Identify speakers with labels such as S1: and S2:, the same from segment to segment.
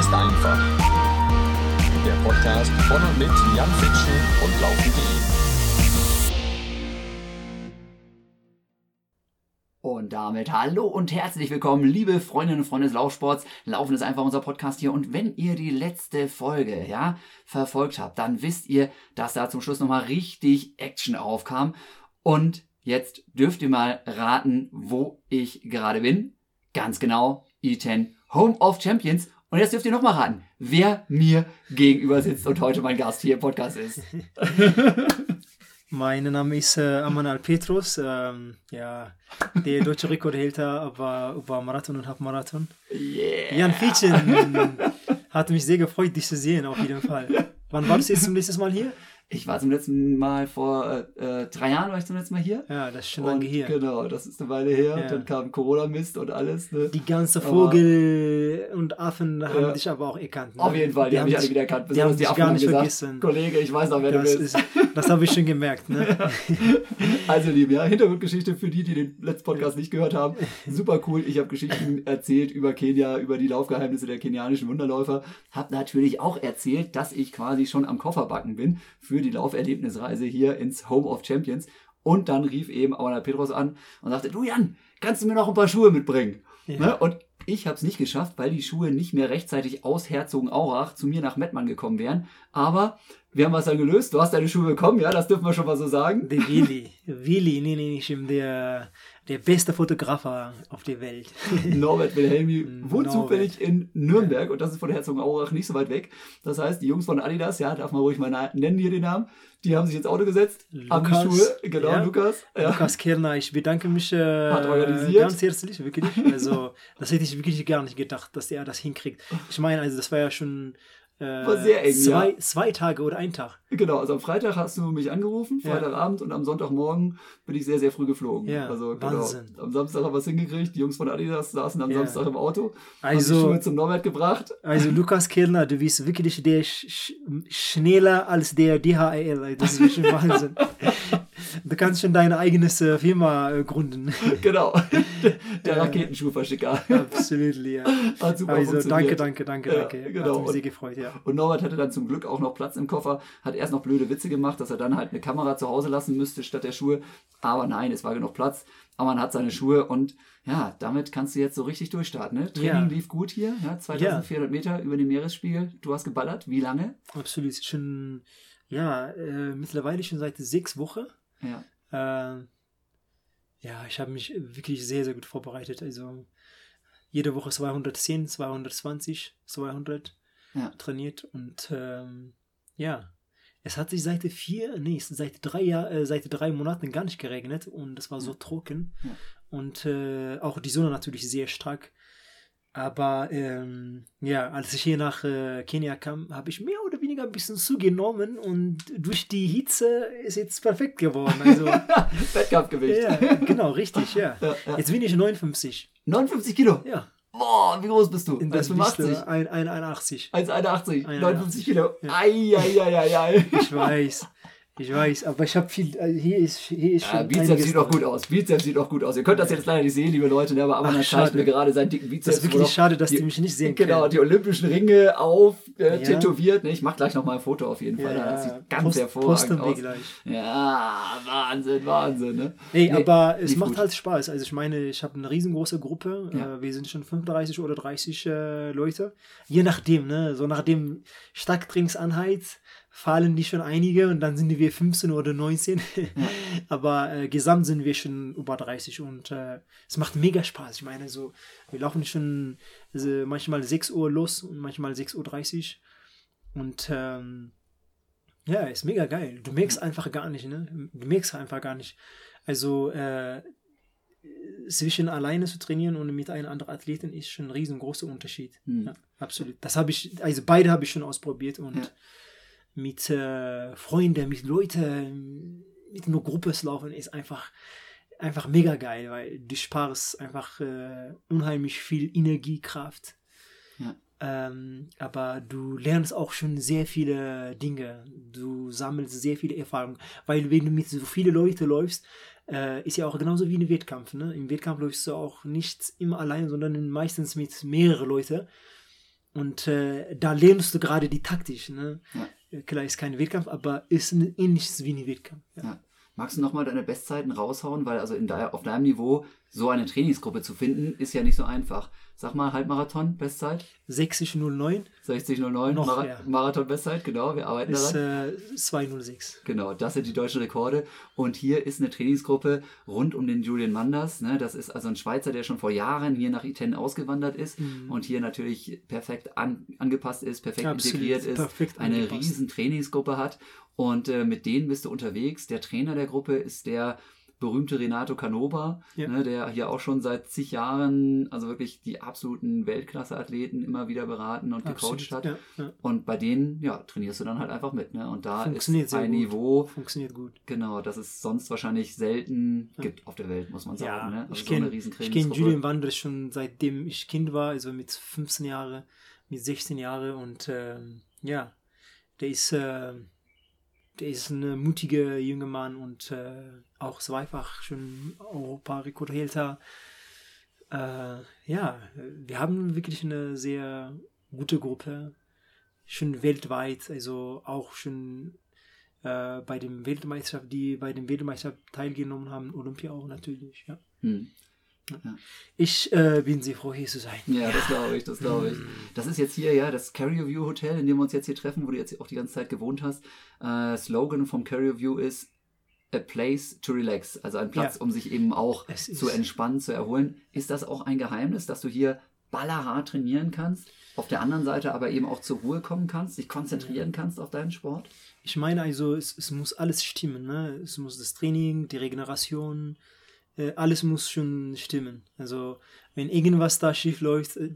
S1: ist einfach. Der Podcast von und mit Jan Fitschen und Laufen.de.
S2: Und damit hallo und herzlich willkommen, liebe Freundinnen und Freunde des Laufsports. Laufen ist einfach unser Podcast hier. Und wenn ihr die letzte Folge, ja, verfolgt habt, dann wisst ihr, dass da zum Schluss nochmal richtig Action aufkam. Und jetzt dürft ihr mal raten, wo ich gerade bin. Ganz genau, E10 Home of Champions. Und jetzt dürft ihr nochmal raten, wer mir gegenüber sitzt und heute mein Gast hier im Podcast ist.
S3: Mein Name ist äh, Amanal Petrus. Ähm, ja, der deutsche Rekordhälter über, über Marathon und Halbmarathon.
S2: Yeah.
S3: Jan Fietchen hat mich sehr gefreut, dich zu sehen, auf jeden Fall. Wann warst du jetzt zum letzten Mal hier?
S2: Ich war zum letzten Mal vor äh, drei Jahren war ich zum letzten Mal hier.
S3: Ja, das ist schon
S2: Und
S3: lange her.
S2: Genau, das ist eine Weile her.
S3: Ja.
S2: Dann kam Corona-Mist und alles. Ne?
S3: Die ganze
S2: Aber-
S3: Vogel und Affen haben
S2: Ja.
S3: dich aber auch erkannt. ne?
S2: Auf jeden Fall, die, haben mich alle wieder erkannt.
S3: Die haben
S2: die Affen
S3: gar
S2: haben
S3: nicht
S2: gesagt,
S3: vergessen.
S2: Kollege, ich weiß noch, wer
S3: Das,
S2: du bist.
S3: ist, das habe ich schon gemerkt. Ne?
S2: Also, liebe, ja, Hintergrundgeschichte für die, die den letzten Podcast nicht gehört haben. Super cool. Ich habe Geschichten erzählt über Kenia, über die Laufgeheimnisse der kenianischen Wunderläufer. Habe natürlich auch erzählt, dass ich quasi schon am Kofferbacken bin für die Lauferlebnisreise hier ins Home of Champions. Und dann rief eben Awana Petros an und sagte, du Jan, kannst du mir noch ein paar Schuhe mitbringen?
S3: Ja.
S2: Ne? Und ich habe es nicht geschafft, weil die Schuhe nicht mehr rechtzeitig aus Herzogenaurach zu mir nach Mettmann gekommen wären. Aber wir haben was dann gelöst. Du hast deine Schuhe bekommen, ja, das dürfen wir schon mal so sagen.
S3: Der Willi. Willi, nee, nee, nicht der, der beste Fotograf auf der Welt.
S2: Norbert Wilhelmi wohnt
S3: Norbert.
S2: zufällig in Nürnberg und das ist von Herzogenaurach nicht so weit weg. Das heißt, die Jungs von Adidas, ja, darf man ruhig mal nennen hier den Namen, die haben sich ins Auto gesetzt, haben die
S3: Lukas,
S2: Schuhe, genau,
S3: ja.
S2: Lukas, ja.
S3: Lukas Kerner, ich bedanke mich äh,
S2: Hat organisiert.
S3: ganz herzlich, wirklich. Also, das hätte ich wirklich gar nicht gedacht, dass er das hinkriegt. Ich meine, also, das war ja schon
S2: War sehr eng,
S3: zwei,
S2: ja.
S3: zwei Tage oder ein Tag.
S2: Genau, also am Freitag hast du mich angerufen,
S3: Ja.
S2: Freitagabend und am Sonntagmorgen bin ich sehr, sehr früh geflogen.
S3: Ja,
S2: also
S3: Wahnsinn.
S2: genau. Am Samstag haben wir es hingekriegt, die Jungs von Adidas saßen am
S3: Ja.
S2: Samstag im Auto, haben die
S3: Also,
S2: Schuhe zum Norbert gebracht.
S3: also Lukas Kerner, du bist wirklich der sch sch schneller als der DHL. Das ist schon Wahnsinn. Du kannst schon deine eigenes äh, Firma äh, gründen.
S2: Genau, der
S3: Ja.
S2: Raketenschuhverschicker.
S3: Absolut, ja.
S2: Hat super
S3: Also, danke,
S2: funktioniert.
S3: danke, danke,
S2: Ja,
S3: danke.
S2: genau.
S3: Hat mich sehr gefreut, ja.
S2: Und Norbert hatte dann zum Glück auch noch Platz im Koffer, hat erst noch blöde Witze gemacht, dass er dann halt eine Kamera zu Hause lassen müsste statt der Schuhe. Aber nein, es war genug Platz. Aber man hat seine Schuhe und ja, damit kannst du jetzt so richtig durchstarten. Ne? Training
S3: Ja.
S2: lief gut hier, ja, 2400 Meter über den Meeresspiegel. Du hast geballert. Wie lange?
S3: Absolut. Schon, ja, äh, mittlerweile schon seit sechs Wochen.
S2: Ja.
S3: Äh, ja, ich habe mich wirklich sehr, sehr gut vorbereitet. Also jede Woche 210, 220, 200
S2: Ja.
S3: trainiert und ähm, ja, es hat sich seit vier, nee, seit drei Jahr, äh, seit drei Monaten gar nicht geregnet und es war so trocken
S2: Ja.
S3: und äh, auch die Sonne natürlich sehr stark. Aber ähm, ja, als ich hier nach äh, Kenia kam, habe ich mehr oder weniger ein bisschen zugenommen und durch die Hitze ist jetzt perfekt geworden. Also,
S2: Wettkampfgewicht.
S3: ja, genau, richtig, ja.
S2: Ja, ja.
S3: Jetzt bin ich 59.
S2: 59 Kilo.
S3: Ja,
S2: Boah, wie groß bist du?
S3: das
S2: 1,85.
S3: bist du, ein- ein- 81.
S2: 1,81.
S3: 1,81.
S2: 59 Kilo.
S3: Ja.
S2: Eieieiei.
S3: Ich weiß, ich weiß, aber ich habe viel, also hier ist, hier ist
S2: Ja,
S3: schon
S2: Bizeps sieht auch gut aus. Bizeps sieht auch gut aus. Ihr könnt das jetzt leider nicht sehen, liebe Leute, ne, aber Amanda zeigt mir gerade seinen dicken
S3: Das
S2: Bizeps.
S3: ist
S2: wo
S3: wirklich schade, dass
S2: die-
S3: die mich nicht sehen
S2: Genau,
S3: können.
S2: die olympischen Ringe auf, äh,
S3: Ja.
S2: tätowiert. Ne? Ich mach gleich noch mal ein Foto auf jeden Fall. Das sieht ganz
S3: Post-
S2: hervorragend aus.
S3: gleich.
S2: Ja, Wahnsinn, Wahnsinn. Ne?
S3: Nee,
S2: Nee,
S3: aber es macht
S2: gut.
S3: halt Spaß. Also ich meine, ich habe eine riesengroße Gruppe.
S2: Ja.
S3: Äh, wir sind schon 35 oder 30 äh, Leute. Je nachdem, ne? So nach dem Starktrinksanheit fallen die schon einige und dann sind wir 15 oder 19. aber äh, gesamt sind wir schon über 30 und äh, es macht mega Spaß. Ich meine, so, wir laufen schon äh, manchmal 6 Uhr los und manchmal 6.30 Uhr. Und ähm, ja, ist mega geil. Du merkst einfach gar nicht, ne? Du merkst einfach gar nicht. Also, äh, zwischen alleine zu trainieren und mit einem anderen Athleten ist schon ein riesengroßer Unterschied.
S2: Hm.
S3: Ja, absolut. Das habe ich, also beide habe ich schon ausprobiert und
S2: Ja.
S3: Mit äh, Freunden, mit Leuten, mit einer Gruppe zu laufen ist einfach, einfach mega geil, weil du sparst einfach äh, unheimlich viel Energie, Kraft.
S2: Ja.
S3: Ähm, aber du lernst auch schon sehr viele Dinge. Du sammelst sehr viele Erfahrungen. Weil wenn du mit so vielen Leuten läufst, äh, ist ja auch genauso wie ein Wettkampf. Ne? Im Wettkampf läufst du auch nicht immer allein, sondern meistens mit mehreren Leuten. Und äh, da lernst du gerade die Taktik. Ne?
S2: Ja.
S3: Klar, ist kein Wettkampf, aber ist ein ähnliches wie ein Wettkampf. Ja.
S2: Magst du nochmal deine Bestzeiten raushauen? Weil also in de auf deinem Niveau so eine Trainingsgruppe zu finden, ist ja nicht so einfach. Sag mal, Halbmarathon, Bestzeit?
S3: 60,09
S2: 60,09,
S3: Noch
S2: Mara
S3: mehr.
S2: Marathon, Bestzeit, genau, wir arbeiten
S3: ist
S2: daran.
S3: äh, 2,06.
S2: Genau, das sind die deutschen Rekorde. Und hier ist eine Trainingsgruppe rund um den Julian Manders. Ne? Das ist also ein Schweizer, der schon vor Jahren hier nach Iten ausgewandert ist
S3: Mhm.
S2: und hier natürlich perfekt an, angepasst ist, perfekt
S3: Absolut,
S2: integriert ist,
S3: perfekt
S2: eine
S3: angepasst.
S2: riesen Trainingsgruppe hat. Und äh, mit denen bist du unterwegs. Der Trainer der Gruppe ist der berühmte Renato Canova,
S3: Ja.
S2: ne, der hier auch schon seit zig Jahren, also wirklich die absoluten Weltklasse-Athleten immer wieder beraten und gecoacht hat.
S3: Ja, ja.
S2: Und bei denen, ja, trainierst du dann halt einfach mit. Ne? Und da ist ein
S3: gut.
S2: Niveau,
S3: Funktioniert gut.
S2: genau, das es sonst wahrscheinlich selten gibt auf der Welt, muss man sagen.
S3: Ja,
S2: ne? Also
S3: ich
S2: so
S3: kenne ich kenn. Julian Wanders schon seitdem ich Kind war, also mit 15 Jahren, mit 16 Jahren und ähm, ja, der ist, äh, der ist ein mutiger junger Mann und äh, auch zweifach schon Europarekordhälter. Äh, ja, wir haben wirklich eine sehr gute Gruppe, schon weltweit, also auch schon äh, bei dem Weltmeisterschaft, die bei dem Weltmeisterschaft teilgenommen haben, Olympia auch natürlich, ja.
S2: Hm.
S3: Ich äh, bin sehr froh, hier zu sein.
S2: Ja, das glaube ich, das glaube ich. Das ist jetzt hier, ja, das Carrier View Hotel, in dem wir uns jetzt hier treffen, wo du jetzt auch die ganze Zeit gewohnt hast. Äh, Slogan vom Carrier View ist A place to relax, also ein Platz,
S3: Ja.
S2: um sich eben auch
S3: Es
S2: zu entspannen, zu erholen. Ist das auch ein Geheimnis, dass du hier ballerhart trainieren kannst, auf der anderen Seite aber eben auch zur Ruhe kommen kannst, dich konzentrieren kannst auf deinen Sport?
S3: Ich meine also, es, es muss alles stimmen. Ne? Es muss das Training, die Regeneration, äh, alles muss schon stimmen. Also wenn irgendwas da schief läuft, äh,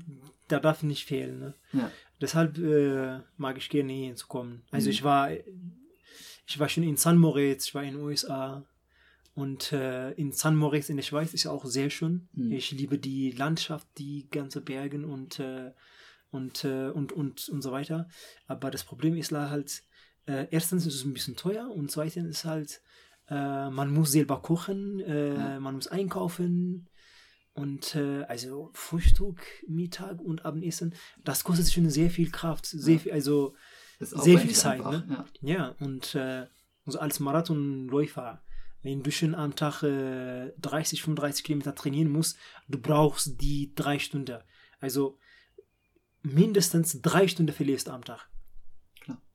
S3: da darf nicht fehlen. Ne?
S2: Ja.
S3: Deshalb äh, mag ich gerne hier hinzukommen. Also
S2: Mhm.
S3: ich war, ich war schon in San Moritz, ich war in den USA und äh, in San Moritz in der Schweiz ist auch sehr schön.
S2: Mhm.
S3: Ich liebe die Landschaft, die ganze Bergen und äh, und, äh, und und und so weiter. Aber das Problem ist halt, erstens ist es ein bisschen teuer und zweitens ist halt, äh, man muss selber kochen, äh,
S2: Ja.
S3: man muss einkaufen. Und äh, also Frühstück, Mittag und Abendessen, das kostet schon sehr viel Kraft, sehr
S2: Ja.
S3: viel, also Sehr viel Zeit,
S2: einfach,
S3: ne?
S2: Ja.
S3: ja, und äh, also als Marathonläufer, wenn du schon am Tag äh, 30, 35 Kilometer trainieren musst, du brauchst die drei Stunden. Also mindestens drei Stunden verlierst du am Tag.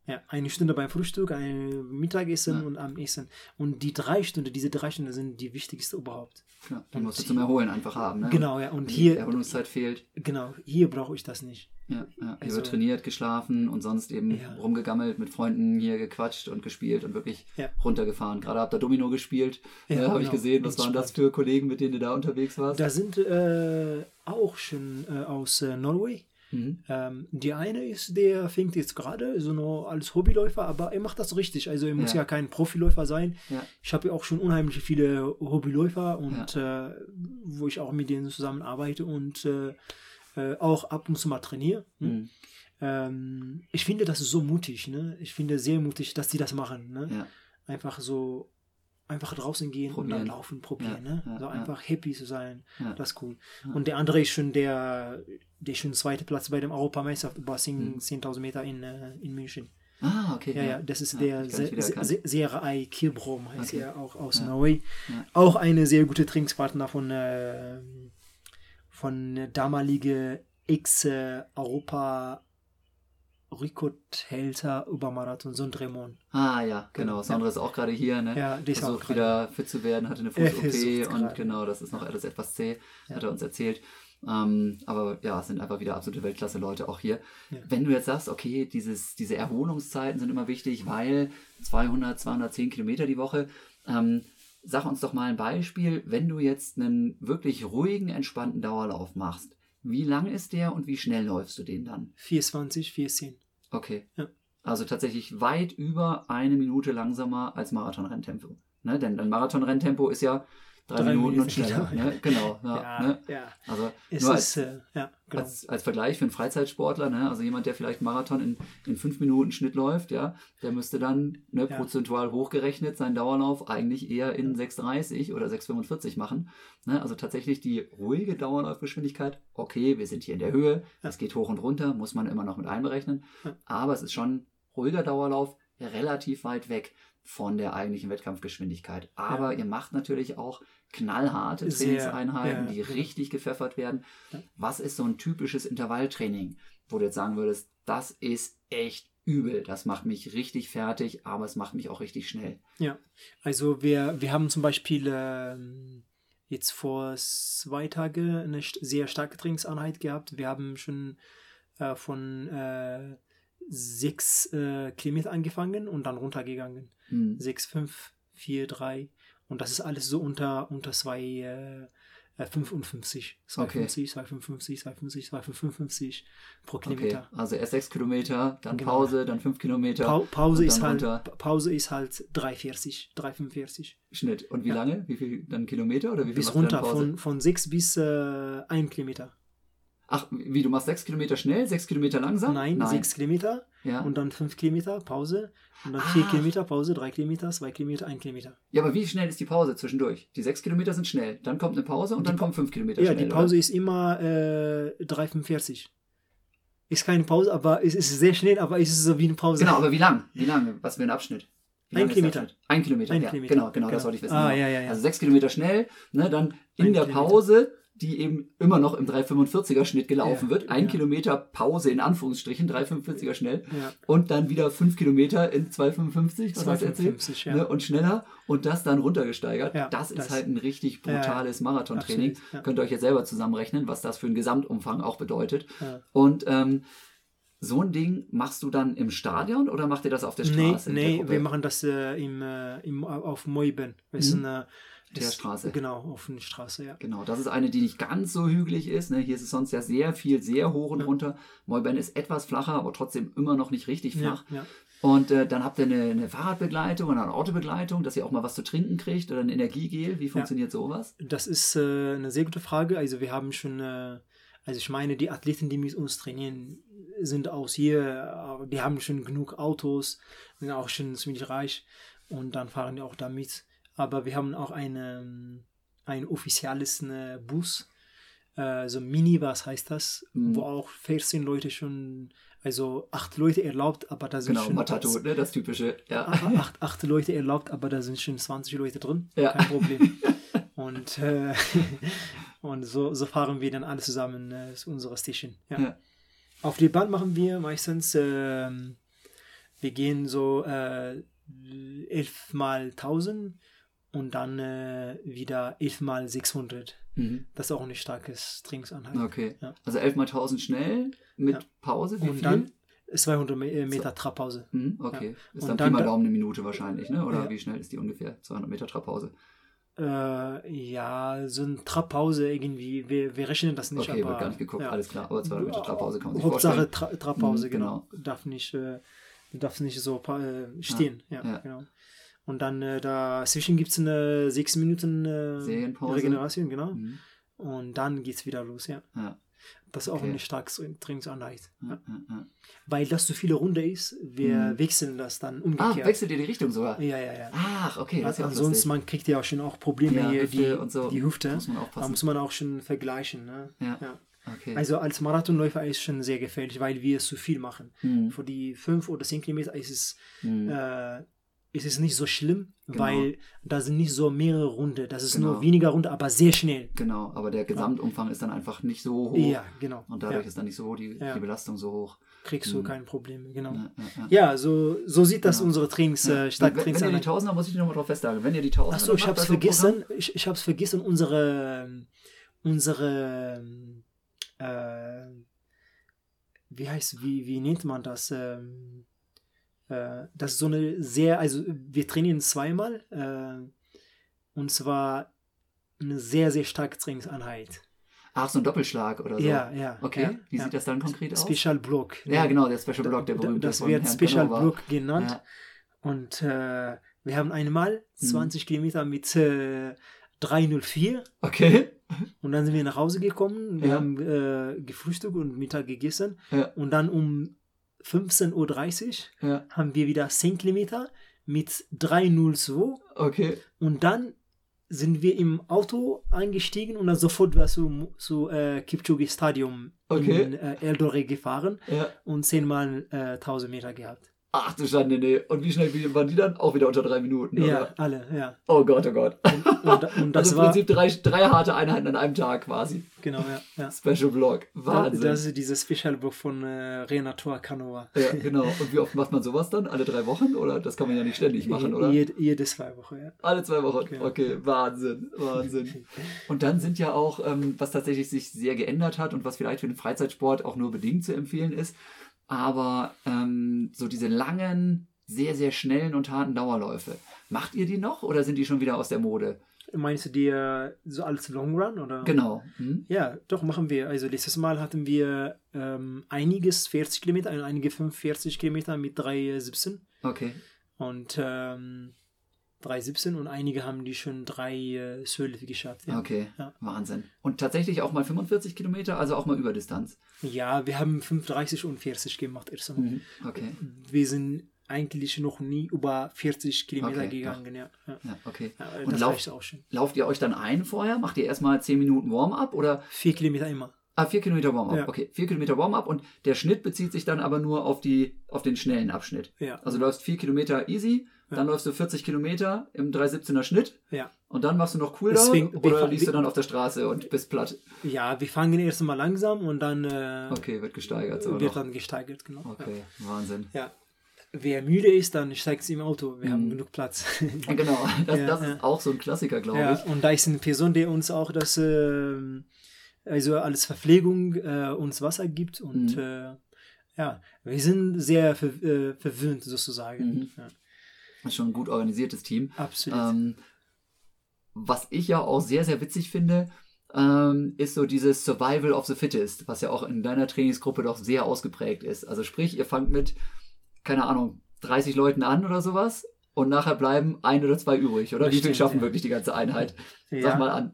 S3: Ja, eine Stunde beim Frühstück, ein Mittagessen
S2: Ja.
S3: und Abendessen. Und die drei Stunden, diese drei Stunden sind die wichtigste überhaupt.
S2: Klar, die musst du zum Erholen einfach haben. Ne?
S3: Genau, ja. Und
S2: Wenn die
S3: hier,
S2: Erholungszeit fehlt.
S3: genau, hier brauche ich das nicht.
S2: Ja, ja. Hier
S3: Also-
S2: wird trainiert, geschlafen und sonst eben
S3: Ja.
S2: rumgegammelt, mit Freunden hier gequatscht und gespielt und wirklich
S3: Ja.
S2: runtergefahren. Gerade habt ihr Domino gespielt,
S3: Ja,
S2: ja, habe ich
S3: genau.
S2: gesehen. Was waren das für Kollegen, mit denen du da unterwegs warst?
S3: Da sind äh, auch schon äh, aus äh, Norway.
S2: Mhm.
S3: Ähm, die eine ist, der fängt jetzt gerade so nur als Hobbyläufer, aber er macht das richtig. Also er muss
S2: Ja.
S3: ja, kein Profiläufer sein.
S2: Ja.
S3: Ich habe ja auch schon unheimlich viele Hobbyläufer und äh, wo ich auch mit denen zusammen arbeite und äh, äh, auch ab und zu mal trainiere. Hm?
S2: Mhm.
S3: Ähm, ich finde das so mutig. Ne? Ich finde sehr mutig, dass die das machen. Ne?
S2: Ja.
S3: Einfach so einfach draußen gehen und
S2: Probieren.
S3: dann laufen, probieren.
S2: Ja,
S3: ne?
S2: ja,
S3: so
S2: ja.
S3: einfach happy zu sein. Das ist cool. Und der andere ist schon der, der schon zweite Platz bei dem Europameisterschaft über 10
S2: Mhm.
S3: 10.000 Meter in, äh, in München.
S2: Ah, okay.
S3: Ja, ja, das ist
S2: Ja,
S3: der Se- Serai Kirbrom, heißt
S2: Okay.
S3: er auch aus
S2: Ja.
S3: Norway.
S2: Ja.
S3: Auch eine sehr gute Trainingspartner von, äh, von damalige Ex-Europa Rekordhälter über Marathon, so ein Dremon.
S2: Ah, ja, genau.
S3: Ja.
S2: Sandra ist auch gerade hier, ne?
S3: Ja, der ist auch
S2: Versucht
S3: gerade.
S2: wieder fit zu werden, hatte eine Fuß-OP und genau, das ist noch alles etwas zäh,
S3: Ja.
S2: hat er uns erzählt. Ähm, aber ja, es sind einfach wieder absolute Weltklasse-Leute auch hier.
S3: Ja.
S2: Wenn du jetzt sagst, okay, dieses, diese Erholungszeiten sind immer wichtig, weil 200, 210 Kilometer die Woche, ähm, sag uns doch mal ein Beispiel, wenn du jetzt einen wirklich ruhigen, entspannten Dauerlauf machst, wie lang ist der und wie schnell läufst du den dann?
S3: 420, 410.
S2: Okay.
S3: Ja.
S2: Also tatsächlich weit über eine Minute langsamer als Marathonrenntempo. Ne? Denn ein Marathonrenntempo ist ja drei,
S3: Drei
S2: Minuten und schneller.
S3: genau.
S2: Ne? Genau. Ja, ne?
S3: ja.
S2: Also
S3: Es
S2: nur
S3: ist,
S2: als,
S3: äh, ja, genau.
S2: als, als Vergleich für einen Freizeitsportler, ne? also jemand, der vielleicht Marathon in, in fünf Minuten Schnitt läuft, ja, der müsste dann ne,
S3: Ja.
S2: prozentual hochgerechnet seinen Dauerlauf eigentlich eher in 6,30 oder 6,45 machen. Ne? Also tatsächlich die ruhige Dauerlaufgeschwindigkeit, okay, wir sind hier in der Höhe, es geht hoch und runter, muss man immer noch mit einberechnen, aber es ist schon ruhiger Dauerlauf, relativ weit weg von der eigentlichen Wettkampfgeschwindigkeit. Aber ihr macht natürlich auch knallharte Trainingseinheiten,
S3: ja,
S2: die
S3: ja.
S2: richtig gepfeffert werden.
S3: Ja.
S2: Was ist so ein typisches Intervalltraining, wo du jetzt sagen würdest, das ist echt übel, das macht mich richtig fertig, aber es macht mich auch richtig schnell.
S3: Also wir, wir haben zum Beispiel ähm, jetzt vor zwei Tagen eine sehr starke Trainingseinheit gehabt. Wir haben schon äh, von äh, sechs äh, Kilometer angefangen und dann runtergegangen.
S2: Hm.
S3: 6, 5, 4, 3. Und das ist alles so unter, unter 2, äh, äh, 55. 250, 255, 250, 255 pro
S2: Okay,
S3: Kilometer.
S2: also erst sechs Kilometer, dann
S3: Genau.
S2: Pause, dann fünf Kilometer,
S3: Pau Pause,
S2: und
S3: ist halt. Pa- Pause ist halt 340, 345.
S2: Schnitt. Und wie
S3: Ja.
S2: lange? Wie viel dann Kilometer oder wie viel
S3: Bis runter,
S2: Pause?
S3: von, von 6 bis äh, 1 Kilometer.
S2: Ach, wie, du machst sechs Kilometer schnell, sechs Kilometer langsam?
S3: Nein, 6 Kilometer
S2: Ja.
S3: und dann 5 Kilometer Pause und dann 4
S2: Ah.
S3: Kilometer Pause, 3 Kilometer, 2 Kilometer, 1 Kilometer.
S2: ja, aber wie schnell ist die Pause zwischendurch? Die sechs Kilometer sind schnell, dann kommt eine Pause und
S3: Die
S2: dann
S3: Pa-
S2: kommen fünf Kilometer
S3: Ja,
S2: schnell,
S3: die Pause ist immer äh, 3,45. Ist keine Pause, aber es ist sehr schnell, aber es ist so wie eine Pause.
S2: Genau, aber wie lang? Wie lange? Was für ein Abschnitt?
S3: Ein Kilometer.
S2: Ein Kilometer,
S3: Ein
S2: ja.
S3: Kilometer.
S2: Genau, genau, das
S3: Genau.
S2: wollte ich wissen.
S3: Ah,
S2: genau.
S3: ja, ja, ja.
S2: Also sechs Kilometer schnell, ne, dann in
S3: Ein
S2: der
S3: Kilometer.
S2: Pause, die eben immer noch im 3,45er Schnitt gelaufen
S3: Ja,
S2: wird. Ein
S3: ja.
S2: Kilometer Pause in Anführungsstrichen, 3,45er schnell.
S3: Ja.
S2: Und dann wieder fünf Kilometer in 2,55, was hast du erzählt?
S3: 2,55, ja.
S2: Ne, und schneller und das dann runtergesteigert.
S3: Ja,
S2: das ist
S3: das-
S2: halt ein richtig brutales Marathontraining. Könnt ihr euch jetzt selber zusammenrechnen, was das für einen Gesamtumfang auch bedeutet. Und ähm, so ein Ding machst du dann im Stadion oder macht ihr das auf der
S3: Nee,
S2: Straße?
S3: nee,
S2: Gruppe?
S3: wir machen das äh, im, äh, im, auf Moiben. Das ist
S2: Mhm.
S3: eine,
S2: Der
S3: ist-
S2: Straße.
S3: Genau, auf eine Straße, ja.
S2: Genau, das ist eine, die nicht ganz so hügelig ist. Ne? Hier ist es sonst ja sehr viel, sehr hoch und
S3: Ja.
S2: runter. Moiben ist etwas flacher, aber trotzdem immer noch nicht richtig
S3: Ja,
S2: flach.
S3: ja.
S2: Und äh, dann habt ihr eine, eine Fahrradbegleitung oder eine Autobegleitung, dass ihr auch mal was zu trinken kriegt oder ein Energiegel. Wie funktioniert sowas?
S3: Das ist äh, eine sehr gute Frage. Also wir haben schon, äh, also ich meine, die Athleten, die mit uns trainieren, sind aus hier, die haben schon genug Autos, sind auch schon ziemlich reich und dann fahren die auch damit. Aber wir haben auch eine, ein offizielles äh, Bus, äh, so Minibus heißt das,
S2: Mhm.
S3: wo auch 14 Leute schon, also acht Leute erlaubt, aber da sind
S2: Genau,
S3: schon
S2: Matatu, ne? das typische. Ja.
S3: Ah, acht, acht Leute erlaubt, aber da sind schon 20 Leute drin.
S2: Ja.
S3: Kein Problem. und äh, und so, so fahren wir dann alle zusammen äh, zu unserer Station. Ja.
S2: Ja.
S3: Auf die Bahn machen wir meistens, ähm, wir gehen so äh, 11 mal 1000 und dann äh, wieder 11 mal 600.
S2: Mhm.
S3: Das ist auch eine starke Trainingseinheit.
S2: Okay.
S3: Ja.
S2: Also 11 mal 1000 schnell mit
S3: Ja.
S2: Pause. Wie
S3: Und
S2: viel?
S3: dann 200 Me- äh, Meter Trabpause.
S2: Mhm, okay. Ist
S3: Und
S2: dann,
S3: dann
S2: Pi mal Daumen eine Minute wahrscheinlich, ne? Oder
S3: Ja.
S2: wie schnell ist die ungefähr? 200 Meter Trabpause.
S3: Äh, ja, so eine Trabpause irgendwie. Wir, wir rechnen das nicht.
S2: Okay,
S3: aber,
S2: wird gar nicht geguckt,
S3: ja.
S2: alles klar. Aber 200 Meter Trabpause kann man sich
S3: Hauptsache
S2: vorstellen.
S3: Tra Trabpause,
S2: Mhm,
S3: genau. Darf nicht, äh, darf nicht so äh, stehen. Ja,
S2: ja.
S3: genau. Und dann äh, dazwischen gibt es eine sechs Minuten äh,
S2: Serienpause.
S3: Regeneration, genau.
S2: Mhm.
S3: Und dann geht es wieder los, ja.
S2: Ja.
S3: Das ist auch
S2: Okay.
S3: eine starke Trainingseinheit.
S2: Ja,
S3: Ja. Weil das zu viele Runde ist, wir
S2: Mhm.
S3: wechseln das dann
S2: Ah,
S3: umgekehrt.
S2: wechselt ihr die Richtung sogar?
S3: ja, ja, ja.
S2: Ach, okay, das auch
S3: Ansonsten, man kriegt ja auch schon auch Probleme hier, die,
S2: und so.
S3: die Hüfte.
S2: Muss man
S3: Da
S2: aufpassen.
S3: muss man auch schon vergleichen. Ne?
S2: Ja. Okay.
S3: Also als Marathonläufer ist es schon sehr gefährlich, weil wir zu viel machen.
S2: Hm,
S3: Für die 5 oder 10 Kilometer ist es,
S2: hm.
S3: äh, ist es nicht so schlimm,
S2: Genau.
S3: weil da sind nicht so mehrere Runden. Das ist
S2: Genau.
S3: nur weniger Runde, aber sehr schnell.
S2: Genau, aber der Gesamtumfang ist dann einfach nicht so hoch.
S3: Ja, genau.
S2: Und dadurch
S3: ja.
S2: ist dann nicht so hoch die, die Belastung so hoch.
S3: kriegst du
S2: Mhm.
S3: keine Probleme. Genau.
S2: Ja,
S3: so, so sieht das
S2: Genau.
S3: unsere Trainings,
S2: Ja.
S3: äh, stark
S2: wenn, wenn ihr die. Tausender, muss ich nochmal drauf festhalten, wenn ihr die Tausender
S3: Achso, ich hab's vergessen. Ich, ich hab's vergessen, unsere, unsere, ähm, äh, wie heißt, wie, wie nennt man das? Ähm, äh, das ist so eine sehr, also wir trainieren zweimal, äh, und zwar eine sehr, sehr starke Trainingseinheit.
S2: Ach, so ein Doppelschlag oder so.
S3: Ja, ja.
S2: Okay,
S3: ja,
S2: wie
S3: ja.
S2: sieht das dann konkret aus?
S3: Special Block.
S2: Ja, genau, der Special Block, der berühmte
S3: Das wird
S2: Herrn
S3: Special
S2: Canova.
S3: Block genannt.
S2: Ja.
S3: Und äh, wir haben einmal
S2: Mhm.
S3: 20 Kilometer mit äh, 304
S2: Okay.
S3: und dann sind wir nach Hause gekommen. Wir haben äh, gefrühstückt und Mittag gegessen. Und dann um 15.30 Uhr
S2: Ja.
S3: haben wir wieder 10 Kilometer mit 302
S2: Okay.
S3: und dann sind wir im Auto eingestiegen und dann sofort war zu, zu äh, Kipchoge Stadium
S2: Okay.
S3: in äh, Eldore gefahren
S2: Ja.
S3: und zehnmal äh, 1000 Meter gehabt.
S2: Ach du Schande, nee. Und wie schnell waren die dann? Auch wieder unter drei Minuten,
S3: Ja,
S2: oder?
S3: alle, ja.
S2: Oh Gott, oh Gott.
S3: Und, und das
S2: also im
S3: war,
S2: Prinzip drei, drei harte Einheiten an einem Tag quasi.
S3: genau, ja. ja.
S2: Special Block.
S3: Da,
S2: Wahnsinn.
S3: das ist dieses Specialbuch von äh, Renator Canova.
S2: ja, genau. Und wie oft macht man sowas dann? Alle drei Wochen? Oder das kann man ja nicht ständig machen, oder?
S3: Jede, jede zwei Wochen, ja.
S2: Alle zwei Wochen.
S3: Genau.
S2: Okay, Wahnsinn, Wahnsinn. Und dann sind ja auch, ähm, was tatsächlich sich sehr geändert hat und was vielleicht für den Freizeitsport auch nur bedingt zu empfehlen ist, aber ähm, so diese langen, sehr, sehr schnellen und harten Dauerläufe. Macht ihr die noch oder sind die schon wieder aus der Mode?
S3: Meinst du dir so als Long Run oder?
S2: Genau. Hm?
S3: Ja, doch, machen wir. Also letztes Mal hatten wir ähm, einiges 40 Kilometer, und einige 45 Kilometer mit 3,17
S2: Okay.
S3: und ähm, 3,17 und einige haben die schon 3,12 geschafft. Ja.
S2: Okay.
S3: Ja.
S2: Wahnsinn. Und tatsächlich auch mal 45 Kilometer, also auch mal Überdistanz.
S3: ja, wir haben 35 und 40 gemacht erst einmal.
S2: Mhm. Okay.
S3: Wir sind eigentlich noch nie über 40 Kilometer
S2: Okay,
S3: gegangen. Ja. Ja.
S2: Ja, okay.
S3: Ja,
S2: Und
S3: das
S2: lauft-
S3: reicht auch schon.
S2: Lauft ihr euch dann ein vorher? Macht ihr erstmal 10 Minuten Warm-up oder
S3: Vier Kilometer immer.
S2: Ah, vier Kilometer Warm-up.
S3: Ja.
S2: Okay, vier Kilometer Warm-up und der Schnitt bezieht sich dann aber nur auf, die, auf den schnellen Abschnitt.
S3: Ja.
S2: Also du läufst vier Kilometer easy, dann läufst du 40 Kilometer im 3,17er Schnitt
S3: ja.
S2: und dann machst du noch Cooldown
S3: Deswegen-
S2: oder
S3: wir-
S2: liegst du dann auf der Straße und bist platt?
S3: Ja, wir fangen erst mal langsam und dann äh,
S2: Okay, wird gesteigert. So
S3: wird
S2: noch.
S3: dann gesteigert. Genau.
S2: Okay, Wahnsinn.
S3: Ja. Wer müde ist, dann steigt sie im Auto. Wir haben genug Platz.
S2: Ja, genau, das,
S3: Ja,
S2: das
S3: ja.
S2: ist auch so ein Klassiker, glaube
S3: ja,
S2: ich.
S3: und da ist eine Person, der uns auch das, ähm, also als Verpflegung äh, uns Wasser gibt und
S2: Mhm.
S3: äh, ja, wir sind sehr ver äh, verwöhnt sozusagen.
S2: Mhm. Ist schon ein gut organisiertes Team.
S3: absolut.
S2: Ähm, was ich ja auch sehr, sehr witzig finde, ähm, ist so dieses Survival of the Fittest, was ja auch in deiner Trainingsgruppe doch sehr ausgeprägt ist. Also sprich, ihr fangt mit, keine Ahnung, 30 Leuten an oder sowas und nachher bleiben ein oder zwei übrig, oder? Wie viel schaffen
S3: ja.
S2: wirklich die ganze Einheit? Sag
S3: Ja.
S2: mal an.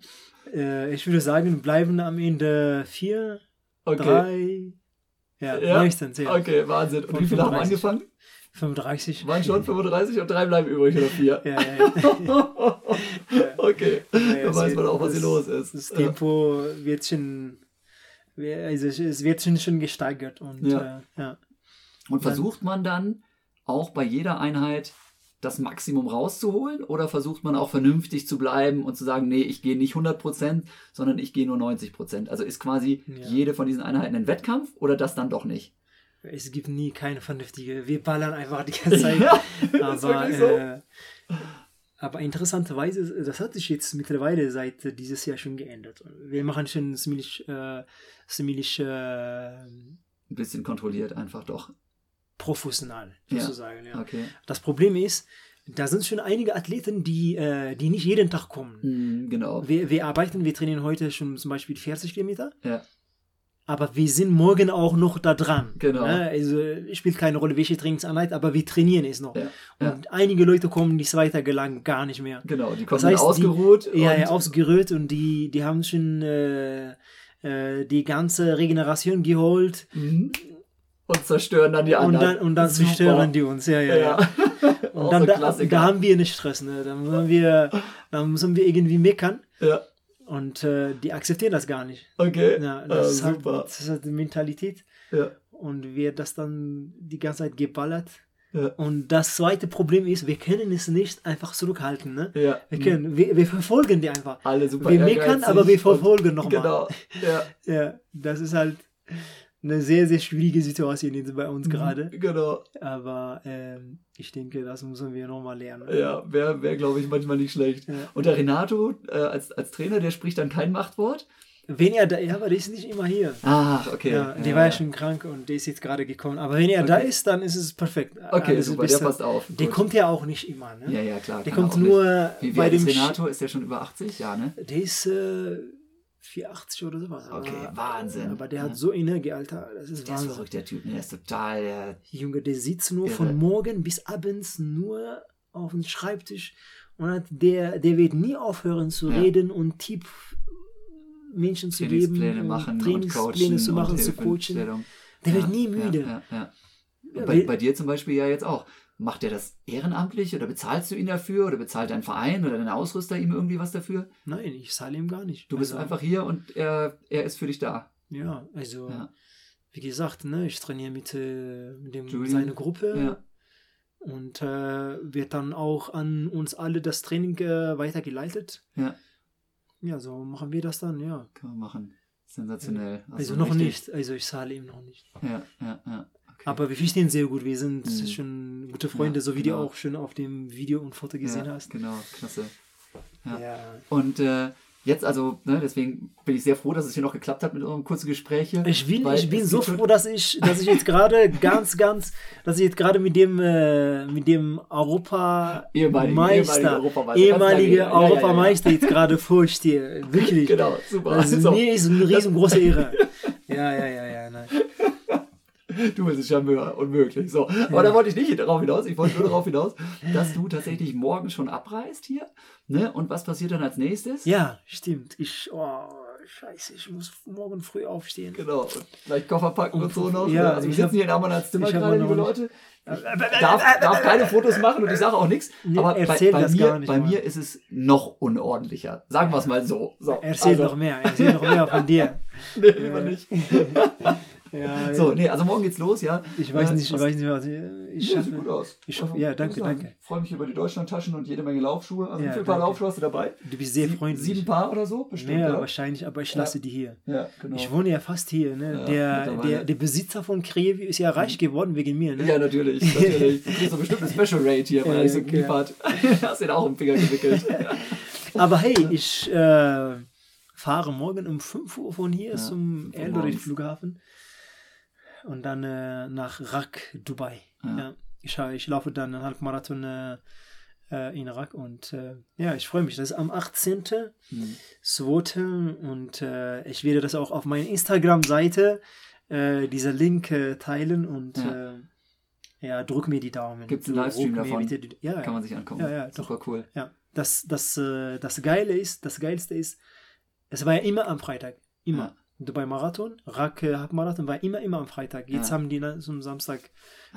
S3: Äh, ich würde sagen, bleiben am Ende vier,
S2: Okay.
S3: drei, ja,
S2: Ja,
S3: meistens, ja.
S2: Okay, Wahnsinn. Und
S3: Von
S2: wie viele haben
S3: 35.
S2: angefangen?
S3: 35.
S2: Waren schon 35 und drei bleiben übrig oder vier?
S3: Ja, ja, ja.
S2: okay,
S3: Ja,
S2: da
S3: es
S2: weiß man auch, was hier los ist.
S3: Das
S2: Ja.
S3: Tempo wird schon, also es wird schon, schon gesteigert und
S2: Ja.
S3: Äh, ja.
S2: Und versucht man dann auch bei jeder Einheit das Maximum rauszuholen oder versucht man auch vernünftig zu bleiben und zu sagen, nee, ich gehe nicht 100%, sondern ich gehe nur 90%? Also ist quasi
S3: Ja.
S2: jede von diesen Einheiten ein Wettkampf oder das dann doch nicht?
S3: Es gibt nie keine vernünftige. Wir ballern einfach die ganze Zeit.
S2: Ja,
S3: aber,
S2: wirklich so.
S3: äh, aber interessanterweise, das hat sich jetzt mittlerweile seit äh, dieses Jahr schon geändert. Wir machen schon ziemlich, äh, ziemlich äh,
S2: Ein bisschen kontrolliert einfach doch.
S3: professional,
S2: Ja.
S3: sozusagen. Ja.
S2: Okay.
S3: Das Problem ist, da sind schon einige Athleten, die, äh, die nicht jeden Tag kommen.
S2: Hm, genau.
S3: Wir, wir arbeiten, wir trainieren heute schon zum Beispiel 40 Kilometer.
S2: Ja.
S3: Aber wir sind morgen auch noch da dran.
S2: Genau.
S3: Ne? Also es spielt keine Rolle, welche Trainingseinheit, aber wir trainieren es noch.
S2: Ja, ja.
S3: Und einige Leute kommen die zwei Tage lang gar nicht mehr.
S2: Genau, die kommen
S3: Das heißt,
S2: dann ausgeruht.
S3: Die, ja,
S2: und,
S3: ja, ausgerührt und die, die haben schon äh, äh, die ganze Regeneration geholt
S2: Mhm. und zerstören dann die
S3: und
S2: anderen.
S3: dann, und dann
S2: Super.
S3: zerstören die uns. Ja, ja, ja.
S2: Ja.
S3: Und dann
S2: so
S3: da, da haben wir nicht Stress. Ne? Da, müssen wir, da müssen wir irgendwie meckern
S2: ja,
S3: und äh, die akzeptieren das gar nicht.
S2: okay.
S3: Ja,
S2: Ah,
S3: das, ist halt,
S2: super.
S3: das ist halt die Mentalität.
S2: Ja,
S3: und wird das dann die ganze Zeit geballert.
S2: ja,
S3: Und das zweite Problem ist, wir können es nicht einfach zurückhalten. Ne?
S2: ja.
S3: Wir, können, wir, wir verfolgen die einfach.
S2: Alle super
S3: Wir meckern, aber wir verfolgen nochmal.
S2: Genau, ja.
S3: Ja, das ist halt eine sehr, sehr schwierige Situation jetzt bei
S2: Mhm.
S3: uns gerade.
S2: Genau,
S3: Aber ähm, ich denke, das müssen wir nochmal lernen.
S2: ja, wäre, wär, glaube ich, manchmal nicht schlecht.
S3: Ja.
S2: Und der Renato äh, als, als Trainer, der spricht dann kein Machtwort?
S3: Wenn er da, ja, aber der ist nicht immer hier.
S2: Ach, okay.
S3: Ja, der war ja schon krank und der ist jetzt gerade gekommen. Aber wenn er da
S2: Okay.
S3: ist, dann ist es perfekt.
S2: Okay,
S3: Alles
S2: super, der passt auf.
S3: Der
S2: Gut.
S3: kommt ja auch nicht immer. Ne?
S2: Ja, ja, klar.
S3: Der
S2: er
S3: kommt nur
S2: Wie,
S3: bei dem
S2: Renato? Ist der schon über 80? Ja, ne?
S3: Der ist äh, 480 oder sowas.
S2: Okay,
S3: aber,
S2: Wahnsinn.
S3: Aber der
S2: Ja.
S3: hat so Energie, Alter. Das ist
S2: Der ist
S3: Wahnsinn.
S2: verrückt, der Typ. Ne? Der ist total. Der,
S3: Junge, der sitzt nur
S2: Irre.
S3: von morgen bis abends nur auf dem Schreibtisch und der, der wird nie aufhören zu
S2: Ja.
S3: reden und Tipp Menschen zu geben, und
S2: machen
S3: Trainingspläne zu machen,
S2: und
S3: zu coachen. Der wird nie müde.
S2: Ja, Bei, bei dir zum Beispiel ja jetzt auch. Macht er das ehrenamtlich oder bezahlst du ihn dafür oder bezahlt dein Verein oder dein Ausrüster ihm irgendwie was dafür?
S3: Nein, ich zahle ihm gar nicht.
S2: Du bist
S3: Also,
S2: einfach hier und er, er ist für dich da.
S3: Ja, also
S2: Ja.
S3: wie gesagt, ne, ich trainiere mit, äh, mit dem,
S2: Julian.
S3: seiner Gruppe
S2: Ja.
S3: und äh, wird dann auch an uns alle das Training äh, weitergeleitet.
S2: Ja.
S3: Ja, so machen wir das dann, ja.
S2: Kann man machen. Sensationell.
S3: Also
S2: du
S3: noch
S2: richtig-
S3: nicht, also ich zahle ihm noch nicht.
S2: Ja, ja, ja. Okay.
S3: Aber wir verstehen sehr gut, wir sind
S2: Mhm.
S3: schon gute Freunde,
S2: Ja,
S3: so wie
S2: genau.
S3: du auch schon auf dem Video und Foto gesehen
S2: ja,
S3: hast.
S2: Genau, klasse. ja.
S3: Ja.
S2: Und äh, jetzt also, ne, deswegen bin ich sehr froh, dass es hier noch geklappt hat mit unserem kurzen Gespräch hier.
S3: Ich bin, ich bin so froh, dass ich, dass ich jetzt gerade ganz, ganz, dass ich jetzt gerade mit dem, äh, mit dem Europameister,
S2: ehemaligen Europameister,
S3: ehemalige
S2: her. Ja, ja, ja.
S3: Europameister jetzt gerade vorstehe. Wirklich.
S2: Genau, super.
S3: Also
S2: So.
S3: mir ist eine riesengroße Ehre. Ja, ja, ja, ja.
S2: Du bist ein Charmeur, unmöglich. So. Aber da wollte ich nicht darauf hinaus. Ich wollte nur darauf hinaus, dass du tatsächlich morgen schon abreist hier. Ne? Und was passiert dann als nächstes?
S3: Ja, stimmt. Ich, oh, scheiße, ich muss morgen früh aufstehen.
S2: Genau. Und vielleicht Koffer packen und,
S3: Und-
S2: so noch.
S3: ja,
S2: also wir sitzen
S3: hab-
S2: hier in Amanats Zimmer gerade, liebe Leute. Ich darf, darf keine Fotos machen und ich sage auch nichts.
S3: Nee,
S2: Aber bei, bei,
S3: das
S2: mir,
S3: gar nicht,
S2: bei mir ist es noch unordentlicher. Sagen wir es mal so. so
S3: Erzähl
S2: also,
S3: noch mehr, erzähl noch mehr von dir.
S2: Nee, lieber nicht.
S3: Ja,
S2: So, nee, also morgen geht's los, ja.
S3: Ich weiß
S2: Äh,
S3: nicht, ich
S2: was-
S3: weiß nicht, was ich, ich
S2: Ja, sieht
S3: schaffe.
S2: gut aus.
S3: Ich hoffe- ja, danke, danke.
S2: Ich freue mich über die Deutschlandtaschen und jede Menge Laufschuhe. Also
S3: Ja,
S2: wie viele Paar. Laufschuhe hast du dabei?
S3: Du bist sehr
S2: Sie-
S3: freundlich.
S2: Sieben Paar oder so? Bestimmt, oder?
S3: wahrscheinlich, aber ich lasse die hier.
S2: Ja, genau.
S3: Ich wohne ja fast hier. Ne?
S2: Ja,
S3: der.
S2: Mhm.
S3: der, der Besitzer von Krevi ist ja reich geworden wegen mir. Ne?
S2: ja, natürlich, natürlich. Du kriegst doch bestimmt eine Special Rate hier, weil
S3: Ja,
S2: er dich so hat. Hast den auch im Finger gewickelt.
S3: Aber hey, ich äh, fahre morgen um 5 Uhr von hier
S2: Ja,
S3: zum
S2: 5 Uhr
S3: Eldoret. Flughafen und dann äh, nach Rak, Dubai.
S2: Ja.
S3: Ja. Ich, ich laufe dann einen Halbmarathon äh, äh, in Rak und äh, ja, ich freue mich. Das ist am 18.
S2: Hm.
S3: 2. und äh, ich werde das auch auf meiner Instagram-Seite äh, dieser Link äh, teilen und
S2: Ja.
S3: äh, ja, drück mir die Daumen.
S2: Gibt's einen
S3: Drück
S2: Livestream davon?
S3: die- Ja,
S2: Kann man sich angucken.
S3: Ja, ja, doch.
S2: Super cool.
S3: ja. Das, das, äh, das Geile ist, das Geilste ist, es war ja immer am Freitag. Immer.
S2: Ja.
S3: Dubai Marathon, Rak äh, Halbmarathon war immer, immer am Freitag. Jetzt
S2: Ja.
S3: haben die zum Samstag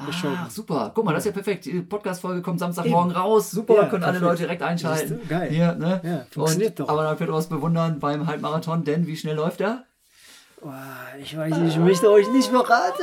S3: geschoben.
S2: Ah, super. Guck mal, das ist ja perfekt. Die Podcast-Folge kommt Samstagmorgen raus. Super,
S3: Ja,
S2: können alle. Leute direkt einschalten.
S3: Geil.
S2: Hier, ne?
S3: Ja, funktioniert
S2: Und,
S3: doch.
S2: Aber dann könnt ihr was bewundern beim Halbmarathon, denn wie schnell läuft er?
S3: Oh, ich weiß nicht, ich möchte euch nicht verraten.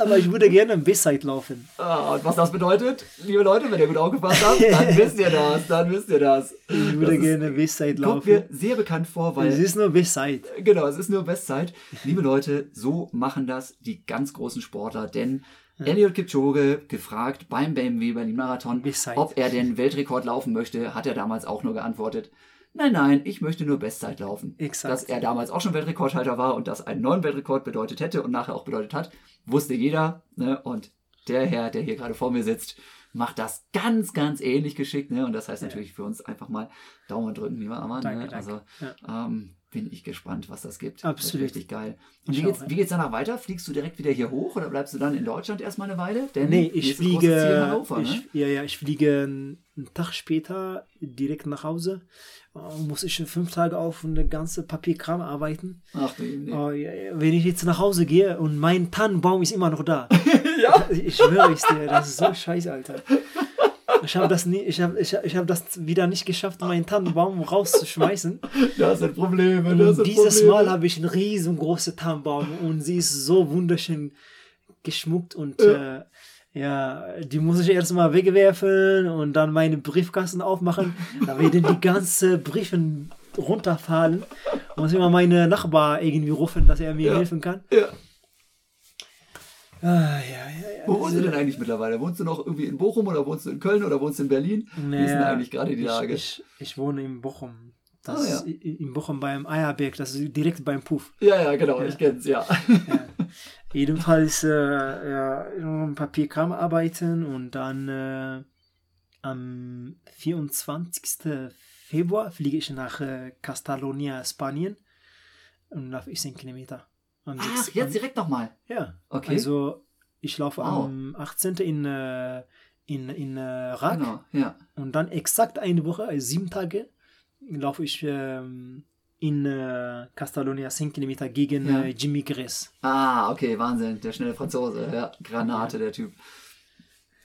S3: Aber ich würde gerne ein Bestzeit laufen.
S2: Ah, und was das bedeutet, liebe Leute, wenn ihr gut aufgepasst habt, dann wisst ihr das, dann wisst ihr das.
S3: Ich würde
S2: Das
S3: gerne Bestzeit
S2: Kommt mir
S3: laufen.
S2: sehr bekannt vor,
S3: Es
S2: weil
S3: ist nur Bestzeit.
S2: Genau, es ist nur Bestzeit. Liebe Leute, so machen das die ganz großen Sportler, denn Elliot Kipchoge gefragt beim BMW Berlin Marathon, ob er den Weltrekord laufen möchte, hat er damals auch nur geantwortet, nein, nein, ich möchte nur Bestzeit laufen.
S3: Exakt.
S2: Dass er damals auch schon Weltrekordhalter war und das einen neuen Weltrekord bedeutet hätte und nachher auch bedeutet hat, wusste jeder. Ne? Und der Herr, der hier gerade vor mir sitzt, macht das ganz, ganz ähnlich geschickt. Ne? Und das heißt natürlich für uns einfach mal Daumen drücken, lieber Arman.
S3: Danke,
S2: ne?
S3: danke.
S2: Also ähm, bin ich gespannt, was das gibt.
S3: Absolut.
S2: Das richtig geil. Und wie geht's,
S3: auch, ja.
S2: wie geht's danach weiter? Fliegst du direkt wieder hier hoch oder bleibst du dann in Deutschland erstmal eine Weile? Denn
S3: Nee, ich fliege,
S2: Hannover, ne?
S3: ich, ja, ja, ich fliege einen Tag später direkt nach Hause. Äh, muss ich fünf Tage auf eine ganze Papierkram arbeiten.
S2: Ach du nee.
S3: Ja, wenn ich jetzt nach Hause gehe und mein Tannenbaum ist immer noch da.
S2: Ja?
S3: Ich schwöre es dir, das ist so scheiße, Alter. Ich habe das nie, ich habe ich hab, ich hab das wieder nicht geschafft, meinen Tannenbaum rauszuschmeißen.
S2: Das sind Probleme. Das
S3: Und dieses
S2: Probleme.
S3: Mal habe ich einen riesengroßen Tannenbaum und sie ist so wunderschön geschmuckt und äh, ja, die muss ich erstmal wegwerfen und dann meine Briefkasten aufmachen. Da werden die ganzen Briefe runterfallen. Muss immer meine Nachbar irgendwie rufen, dass er mir
S2: Ja.
S3: helfen kann.
S2: Ja.
S3: Ah, ja, ja, ja.
S2: Wo wohnst du denn eigentlich mittlerweile? Wohnst du noch irgendwie in Bochum oder wohnst du in Köln oder wohnst du in Berlin? Wie ist denn
S3: Naja,
S2: eigentlich gerade die Lage?
S3: Ich, ich, ich wohne in Bochum. Das
S2: Ah, ja.
S3: in Bochum beim Eierberg, das ist direkt beim Puff.
S2: ja, ja, genau, ich kenn's, ja.
S3: Ja. Jedenfalls äh, ja, im Papierkram arbeiten und dann äh, am 24. Februar fliege ich nach äh, Catalonia, Spanien und laufe 18 Kilometer.
S2: Ach,
S3: sechs-
S2: jetzt
S3: am-
S2: direkt nochmal.
S3: Ja,
S2: Okay.
S3: also ich laufe
S2: Wow.
S3: am 18. in, äh, in, in äh, Rak.
S2: Genau, ja.
S3: Und dann exakt eine Woche, also sieben Tage, laufe ich ähm, in äh, Catalonia 10 Kilometer gegen
S2: Ja.
S3: äh, Jimmy Gress.
S2: Ah, okay, Wahnsinn. Der schnelle Franzose. Ja, Granate, der Typ.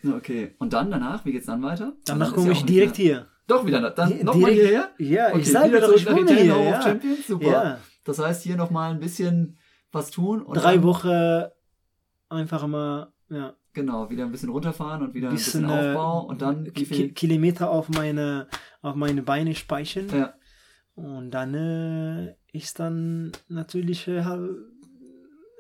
S2: Okay. Und dann danach, wie geht's dann weiter?
S3: Danach
S2: Dann ist
S3: komme
S2: ja
S3: ich direkt hier.
S2: Doch wieder, dann nochmal hierher?
S3: Ja,
S2: Okay,
S3: ich sage
S2: wieder
S3: doch, ich
S2: Italien,
S3: hier. Ja.
S2: Champions, super.
S3: Ja.
S2: Das heißt, hier nochmal ein bisschen was tun und
S3: Drei Wochen einfach mal, ja,
S2: Genau, wieder ein bisschen runterfahren und wieder ein
S3: bisschen,
S2: bisschen
S3: äh,
S2: Aufbau und dann viel?
S3: Kilometer auf meine, auf meine Beine speichern.
S2: Ja,
S3: Und dann äh, ist dann natürlich äh,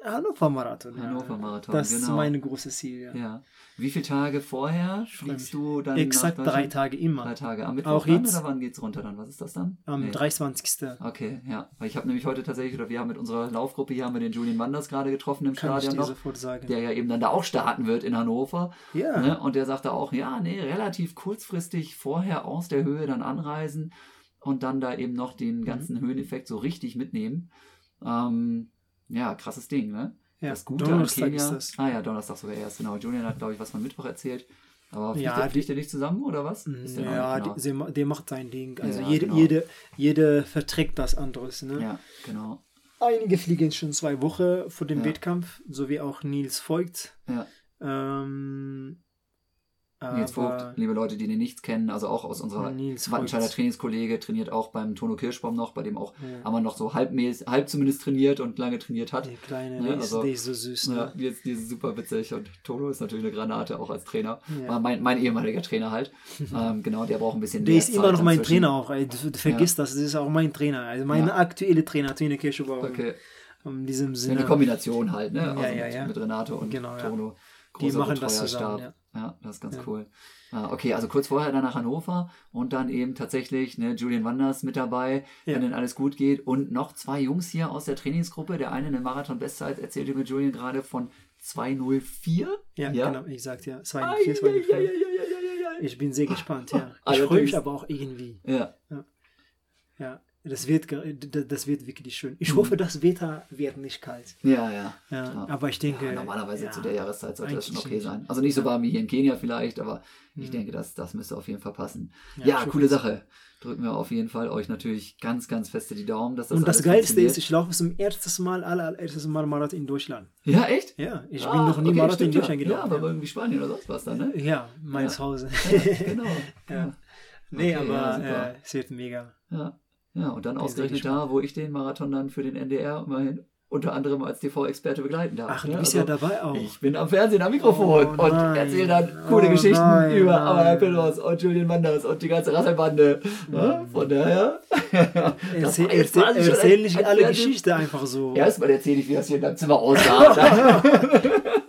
S3: Hannover Marathon.
S2: Hannover Marathon,
S3: Das ist
S2: genau.
S3: mein großes Ziel. Ja.
S2: ja. Wie viele Tage vorher fliegst du dann
S3: Exakt drei? Tage immer.
S2: Drei Tage. Am Mittwoch
S3: Auch
S2: dann,
S3: jetzt?
S2: oder wann geht's runter dann? Was ist das dann?
S3: Am
S2: Nee.
S3: 23.
S2: Okay, ja. Weil ich habe nämlich heute tatsächlich, oder wir haben mit unserer Laufgruppe hier haben wir den Julian Wanders gerade getroffen im
S3: Kann ich
S2: Stadion
S3: dir
S2: noch,
S3: sofort sagen.
S2: der ja eben dann da auch starten wird in Hannover.
S3: ja.
S2: Ne? Und der sagte auch, ja, nee, relativ kurzfristig vorher aus der Höhe dann anreisen und dann da eben noch den
S3: Mhm.
S2: ganzen Höheneffekt so richtig mitnehmen. Ähm, ja, krasses Ding, ne?
S3: ja.
S2: das Gute
S3: Donnerstag
S2: Kenia.
S3: ist das.
S2: Ah ja, Donnerstag sogar erst, genau. Julian hat, glaube ich, was von Mittwoch erzählt. Aber fliegt,
S3: Ja,
S2: der,
S3: die-
S2: fliegt der nicht zusammen oder was? Der
S3: Ja,
S2: genau?
S3: ma- der macht sein Ding. Also
S2: Ja,
S3: jede,
S2: genau.
S3: jede, jede verträgt das anderes. Ne?
S2: Ja, genau.
S3: Einige fliegen schon zwei Wochen vor dem
S2: Ja.
S3: Wettkampf, so wie auch Nils Voigt.
S2: Ja.
S3: Ähm,
S2: Nils
S3: aber-
S2: Vogt, liebe Leute, die den nicht kennen, also auch aus unserer
S3: Nils
S2: Wattenscheider. Trainingskollege, trainiert auch beim Tono Kirschbaum noch, bei dem auch
S3: Ja.
S2: Ammann noch so halb, halb zumindest trainiert und lange trainiert hat.
S3: Der Kleine,
S2: Ne,
S3: der, ist,
S2: also-
S3: der ist so süß. Ne?
S2: Ja, die ist, ist super witzig und Tono ist natürlich eine Granate, auch als Trainer.
S3: Ja.
S2: Mein, mein ehemaliger Trainer halt. ähm, genau, der braucht ein bisschen
S3: Der ist immer
S2: Zeit
S3: noch mein
S2: inzwischen.
S3: Trainer auch. Ey. Vergisst das, das ist auch mein Trainer. Also mein
S2: Ja.
S3: aktueller Trainer, Tine Kirschbauer.
S2: Okay.
S3: In diesem Sinne.
S2: eine Kombination halt, ne? Also mit,
S3: ja.
S2: mit Renato und
S3: Genau.
S2: Tono.
S3: Die machen das
S2: Betreuerstab.
S3: zusammen,
S2: Ja, das ist ganz
S3: Ja.
S2: cool. Ah, okay, also kurz vorher dann nach Hannover und dann eben tatsächlich ne, Julian Wanders mit dabei,
S3: Ja.
S2: wenn dann alles gut geht. Und noch zwei Jungs hier aus der Trainingsgruppe. Der eine eine Marathon-Bestzeit erzählte mir Julian gerade von 204.
S3: Ja,
S2: ja.
S3: genau, ich sagte ja. Zwei,
S2: Ai,
S3: vier,
S2: ai,
S3: zwei,
S2: ai,
S3: vier.
S2: ai, ai, ai, ai, ai.
S3: Ich bin sehr gespannt, ja. Ich freue mich aber auch irgendwie.
S2: Ja,
S3: Ja, das wird, das wird wirklich schön. Ich
S2: Mhm.
S3: hoffe, das Wetter wird nicht kalt.
S2: ja, ja.
S3: Ja,
S2: Ja.
S3: aber ich denke.
S2: Ja, normalerweise
S3: ja,
S2: zu der Jahreszeit sollte das schon okay sein. Also nicht so warm wie hier in Kenia vielleicht, aber ich
S3: Mhm.
S2: denke, das, das müsste auf jeden Fall passen.
S3: Ja,
S2: Ja, coole. Sache. Drücken wir auf jeden Fall euch natürlich ganz, ganz feste die Daumen, dass das
S3: Und das Geilste ist, ich laufe zum ersten Mal, aller, allererstes Mal Marathon in Deutschland.
S2: Ja, echt?
S3: Ja, ich
S2: Ah,
S3: bin noch nie
S2: okay,
S3: Marathon in
S2: stimmt,
S3: Deutschland
S2: ja.
S3: gelaufen.
S2: Ja, aber irgendwie Spanien oder sonst was dann, ne?
S3: Ja, mein
S2: Ja.
S3: Zuhause.
S2: Ja, genau.
S3: Ja.
S2: ja.
S3: nee,
S2: Okay, ja,
S3: aber
S2: super.
S3: äh, es wird mega.
S2: Ja. Ja, und dann ausgerechnet da, wo ich den Marathon dann für den NDR immerhin unter anderem als TV-Experte begleiten darf.
S3: Ach,
S2: ne?
S3: du bist
S2: Also,
S3: ja dabei auch.
S2: Ich bin am Fernsehen am Mikrofon
S3: Oh,
S2: und erzähle dann coole
S3: Oh,
S2: Geschichten
S3: nein,
S2: über. Amaya Pillos und Julian Manders und die ganze Rasselbande. Ja, von daher.
S3: Erzähl, erzähl, erzähl nicht alle Geschichten einfach so.
S2: Erstmal erzähle ich, wie das hier in deinem Zimmer aussah.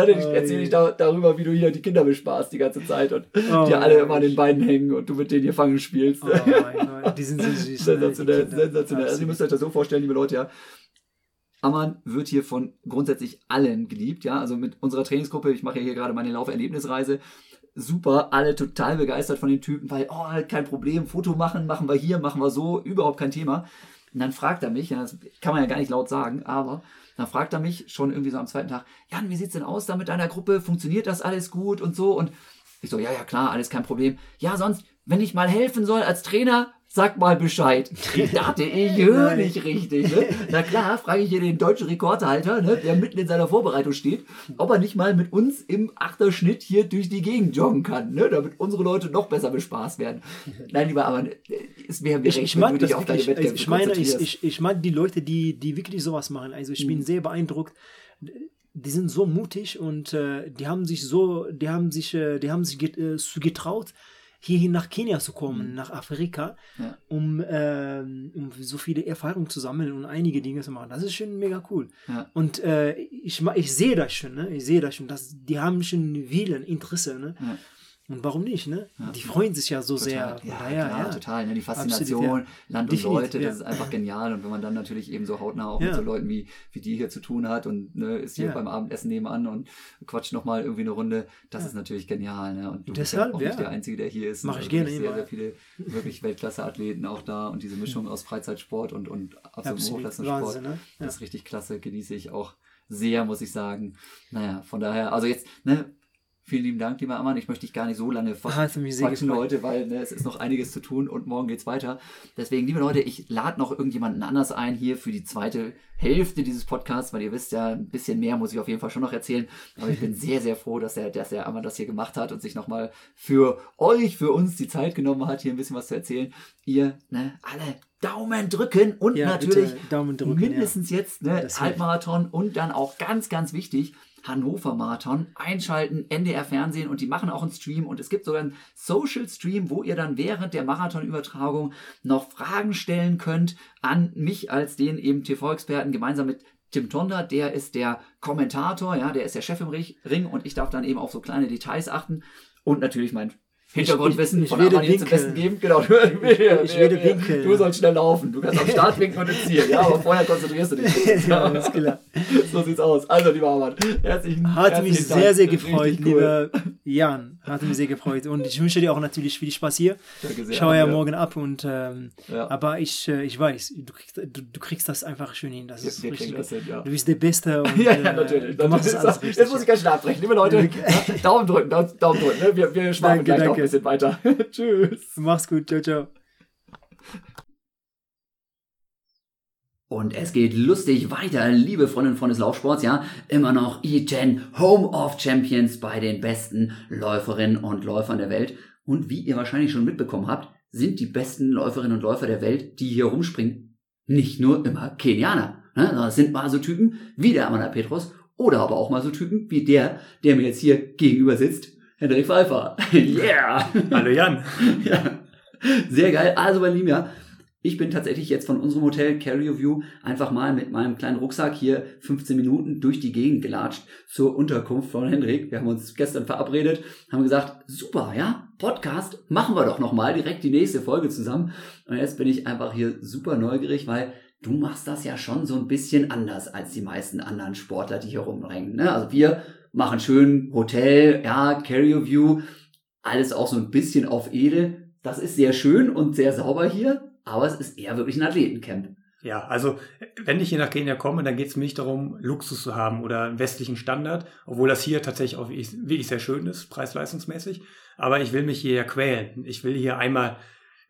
S2: und dann erzähle ich da, darüber, wie du hier die Kinder bespaßt die ganze Zeit und
S3: Oh,
S2: die alle immer an den Beinen hängen und du mit denen hier fangen spielst.
S3: Oh die sind so süß. ne,
S2: sensationell,
S3: Kinder.
S2: sensationell. Also ihr müsst euch das so vorstellen, liebe Leute, ja. Ammann wird hier von grundsätzlich allen geliebt, ja. Also mit unserer Trainingsgruppe, ich mache ja hier gerade meine Lauferlebnisreise, super, alle total begeistert von den Typen, weil, oh, kein Problem, Foto machen, machen wir hier, machen wir so, überhaupt kein Thema. Und dann fragt er mich, ja, das kann man ja gar nicht laut sagen, aber dann fragt er mich schon irgendwie so am zweiten Tag, Jan, wie sieht's denn aus da mit deiner Gruppe? Funktioniert das alles gut und so? Und ich so, ja, ja, klar, alles kein Problem. Ja, sonst, wenn ich mal helfen soll als Trainer, sag mal Bescheid. Ich dachte, ich höre nicht richtig. Ne? Na klar, frage ich hier den deutschen Rekordhalter, ne, der mitten in seiner Vorbereitung steht, ob er nicht mal mit uns im Achterschnitt hier durch die Gegend joggen kann, ne, damit unsere Leute noch besser bespaßt werden. Nein, lieber, äh, es wäre mir
S3: Ich,
S2: recht,
S3: ich
S2: wenn
S3: mag
S2: du
S3: das
S2: dich auf deine
S3: wirklich.
S2: Wettkämpfe
S3: ich meine, ich, ich, ich mag die Leute, die, die wirklich sowas machen. Also ich
S2: Mhm.
S3: bin sehr beeindruckt. Die sind so mutig und äh, die haben sich so, die haben sich, äh, die haben sich get, äh, so getraut, hierhin nach Kenia zu kommen, nach Afrika,
S2: Mhm. Ja.
S3: um, ähm, um so viele Erfahrungen zu sammeln und einige Dinge zu machen. Das ist schon mega cool.
S2: Ja.
S3: Und äh, ich, ich sehe das schon, ne? Ich sehe das schon, dass die haben schon Willen, Interesse, ne?
S2: Ja.
S3: Und warum nicht, ne?
S2: Ja.
S3: Die freuen sich ja so
S2: Total.
S3: sehr.
S2: Ja,
S3: daher,
S2: klar,
S3: ja.
S2: total. Ne? Die Faszination,
S3: Absolut,
S2: Land und
S3: Definitiv,
S2: Leute, das
S3: ja.
S2: ist einfach genial. Und wenn man dann natürlich eben so hautnah auch
S3: Ja.
S2: mit so Leuten wie, wie die hier zu tun hat und ne, ist hier
S3: Ja.
S2: beim Abendessen nebenan und quatscht nochmal irgendwie eine Runde, das
S3: Ja.
S2: ist natürlich genial. Ne? Und du
S3: Deshalb,
S2: bist ja auch
S3: ja.
S2: nicht der Einzige, der hier ist.
S3: Mach
S2: Es
S3: ich
S2: sind
S3: gerne
S2: sehr, sehr viele wirklich Weltklasse-Athleten auch da und diese Mischung aus Freizeitsport und, und absolutem
S3: Absolut.
S2: Hochklassensport.
S3: Ne? Ja.
S2: Das ist richtig klasse, genieße ich auch sehr, muss ich sagen. Naja, von daher, also jetzt, ne, Vielen lieben Dank, lieber Ammann. Ich möchte dich gar nicht so lange
S3: Ah,
S2: quatschen heute, weil ne, es ist noch einiges zu tun und morgen geht's weiter. Deswegen, liebe Leute, ich lade noch irgendjemanden anders ein hier für die zweite Hälfte dieses Podcasts, weil ihr wisst ja, ein bisschen mehr muss ich auf jeden Fall schon noch erzählen. Aber ich bin sehr, sehr froh, dass der, dass der Ammann das hier gemacht hat und sich nochmal für euch, für uns die Zeit genommen hat, hier ein bisschen was zu erzählen. Ihr, ne, alle Daumen drücken und
S3: Ja,
S2: natürlich
S3: Daumen drücken,
S2: mindestens jetzt ne. Halbmarathon und dann auch ganz, ganz wichtig, Hannover Marathon einschalten, NDR Fernsehen und die machen auch einen Stream und es gibt sogar einen Social Stream, wo ihr dann während der Marathonübertragung noch Fragen stellen könnt an mich als den eben TV-Experten gemeinsam mit Tim Tonda, der ist der Kommentator, ja, der ist der Chef im Ring Ring und ich darf dann eben auf so kleine Details achten und natürlich mein Hintergrundwissen
S3: ich- ich
S2: von
S3: werde
S2: Arman hier zum. Besten geben. Genau, du,
S3: ich werde winkeln.
S2: Du sollst schnell laufen. Du kannst am Start winken und im Ziel. Ja, aber vorher konzentrierst du dich.
S3: ja, alles klar.
S2: So sieht's aus. Also, lieber Arman, herzlichen
S3: Hat mich
S2: herzlichen
S3: sehr,
S2: Dank.
S3: sehr
S2: Richtig
S3: gefreut,
S2: cool.
S3: lieber Jan. Hat mich sehr gefreut. Und ich wünsche dir auch natürlich viel Spaß hier.
S2: Danke sehr.
S3: Ich schaue ja morgen ab und ähm,
S2: Ja.
S3: aber ich, äh, ich weiß, du kriegst, du, du kriegst das einfach schön hin. Das ist
S2: wir
S3: richtig
S2: das hin, ja.
S3: Du bist der Beste und
S2: Ja, ja,
S3: äh,
S2: natürlich.
S3: du machst alles richtig.
S2: Jetzt muss ich ganz schnell abbrechen. Liebe Leute, ja, Daumen drücken, Daumen, drücken. Ne? Wir, wir schwafen
S3: Danke,
S2: gleich noch
S3: danke.
S2: bisschen weiter. Tschüss.
S3: Mach's gut, ciao, ciao.
S2: Und es geht lustig weiter, liebe Freundinnen und Freunde des Laufsports, ja. Immer noch E10 Home of Champions bei den besten Läuferinnen und Läufern der Welt. Und wie ihr wahrscheinlich schon mitbekommen habt, sind die besten Läuferinnen und Läufer der Welt, die hier rumspringen, nicht nur immer Kenianer. Ne? sondern Es sind mal so Typen wie der Amanda Petrus oder aber auch mal so Typen wie der, der mir jetzt hier gegenüber sitzt, Hendrik Pfeiffer. yeah!
S4: Hallo Jan.
S2: Ja, sehr geil. Also, mein Lieber, ich bin tatsächlich jetzt von unserem Hotel Carrier View einfach mal mit meinem kleinen Rucksack hier 15 Minuten durch die Gegend gelatscht zur Unterkunft von Hendrik. Wir haben uns gestern verabredet, haben gesagt, super, ja, Podcast, machen wir doch nochmal direkt die nächste Folge zusammen. Und jetzt bin ich einfach hier super neugierig, weil du machst das ja schon so ein bisschen anders als die meisten anderen Sportler, die hier rumrennen. Ne? Also wir machen schön Hotel, ja, Carrier View, alles auch so ein bisschen auf edel. Das ist sehr schön und sehr sauber hier, aber es ist eher wirklich ein Athletencamp.
S4: Ja, also wenn ich hier nach Kenia komme, dann geht es mir nicht darum, Luxus zu haben oder westlichen Standard, obwohl das hier tatsächlich auch wirklich wirklich sehr schön ist, preis-leistungsmäßig. Aber ich will mich hier ja quälen. Ich will hier einmal,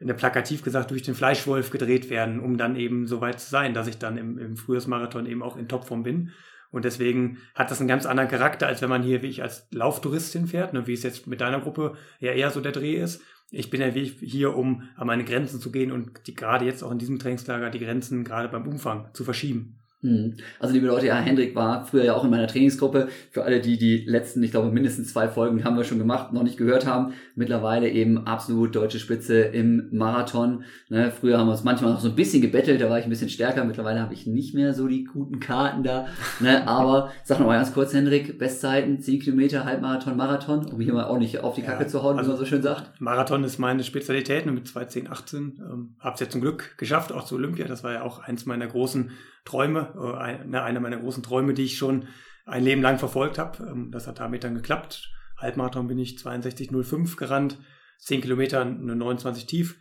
S4: in der plakativ gesagt, durch den Fleischwolf gedreht werden, um dann eben so weit zu sein, dass ich dann im, im Frühjahrsmarathon eben auch in Topform bin. Und deswegen hat das einen ganz anderen Charakter, als wenn man hier wie ich als Lauftourist hinfährt, ne, wie es jetzt mit deiner Gruppe ja eher so der Dreh ist. Ich bin ja wie hier, um an meine Grenzen zu gehen und die, gerade jetzt auch in diesem Trainingslager die Grenzen gerade beim Umfang zu verschieben.
S2: Hm. Also liebe Leute, ja, Hendrik war früher ja auch in meiner Trainingsgruppe. Für alle, die die letzten, ich glaube mindestens zwei Folgen haben wir schon gemacht, noch nicht gehört haben. Mittlerweile eben absolut deutsche Spitze im Marathon. Ne, früher haben wir uns manchmal noch so ein bisschen gebettelt, da war ich ein bisschen stärker. Mittlerweile habe ich nicht mehr so die guten Karten da. Ne, aber sag noch mal ganz kurz, Hendrik, Bestzeiten, 10 Kilometer, Halbmarathon, Marathon, um hier mal ordentlich auf die
S4: Ja,
S2: Kacke zu hauen,
S4: also-
S2: wie man so schön sagt.
S4: Marathon ist meine Spezialität nur mit 2.10, 18. Ähm, Habe es ja zum Glück geschafft, auch zu Olympia. Das war ja auch eins meiner großen Träume, äh, ne, einer meiner großen Träume, die ich schon ein Leben lang verfolgt habe. Ähm, das hat damit dann geklappt. Halbmarathon bin ich 62,05 gerannt, 10 Kilometer, eine 29 tief.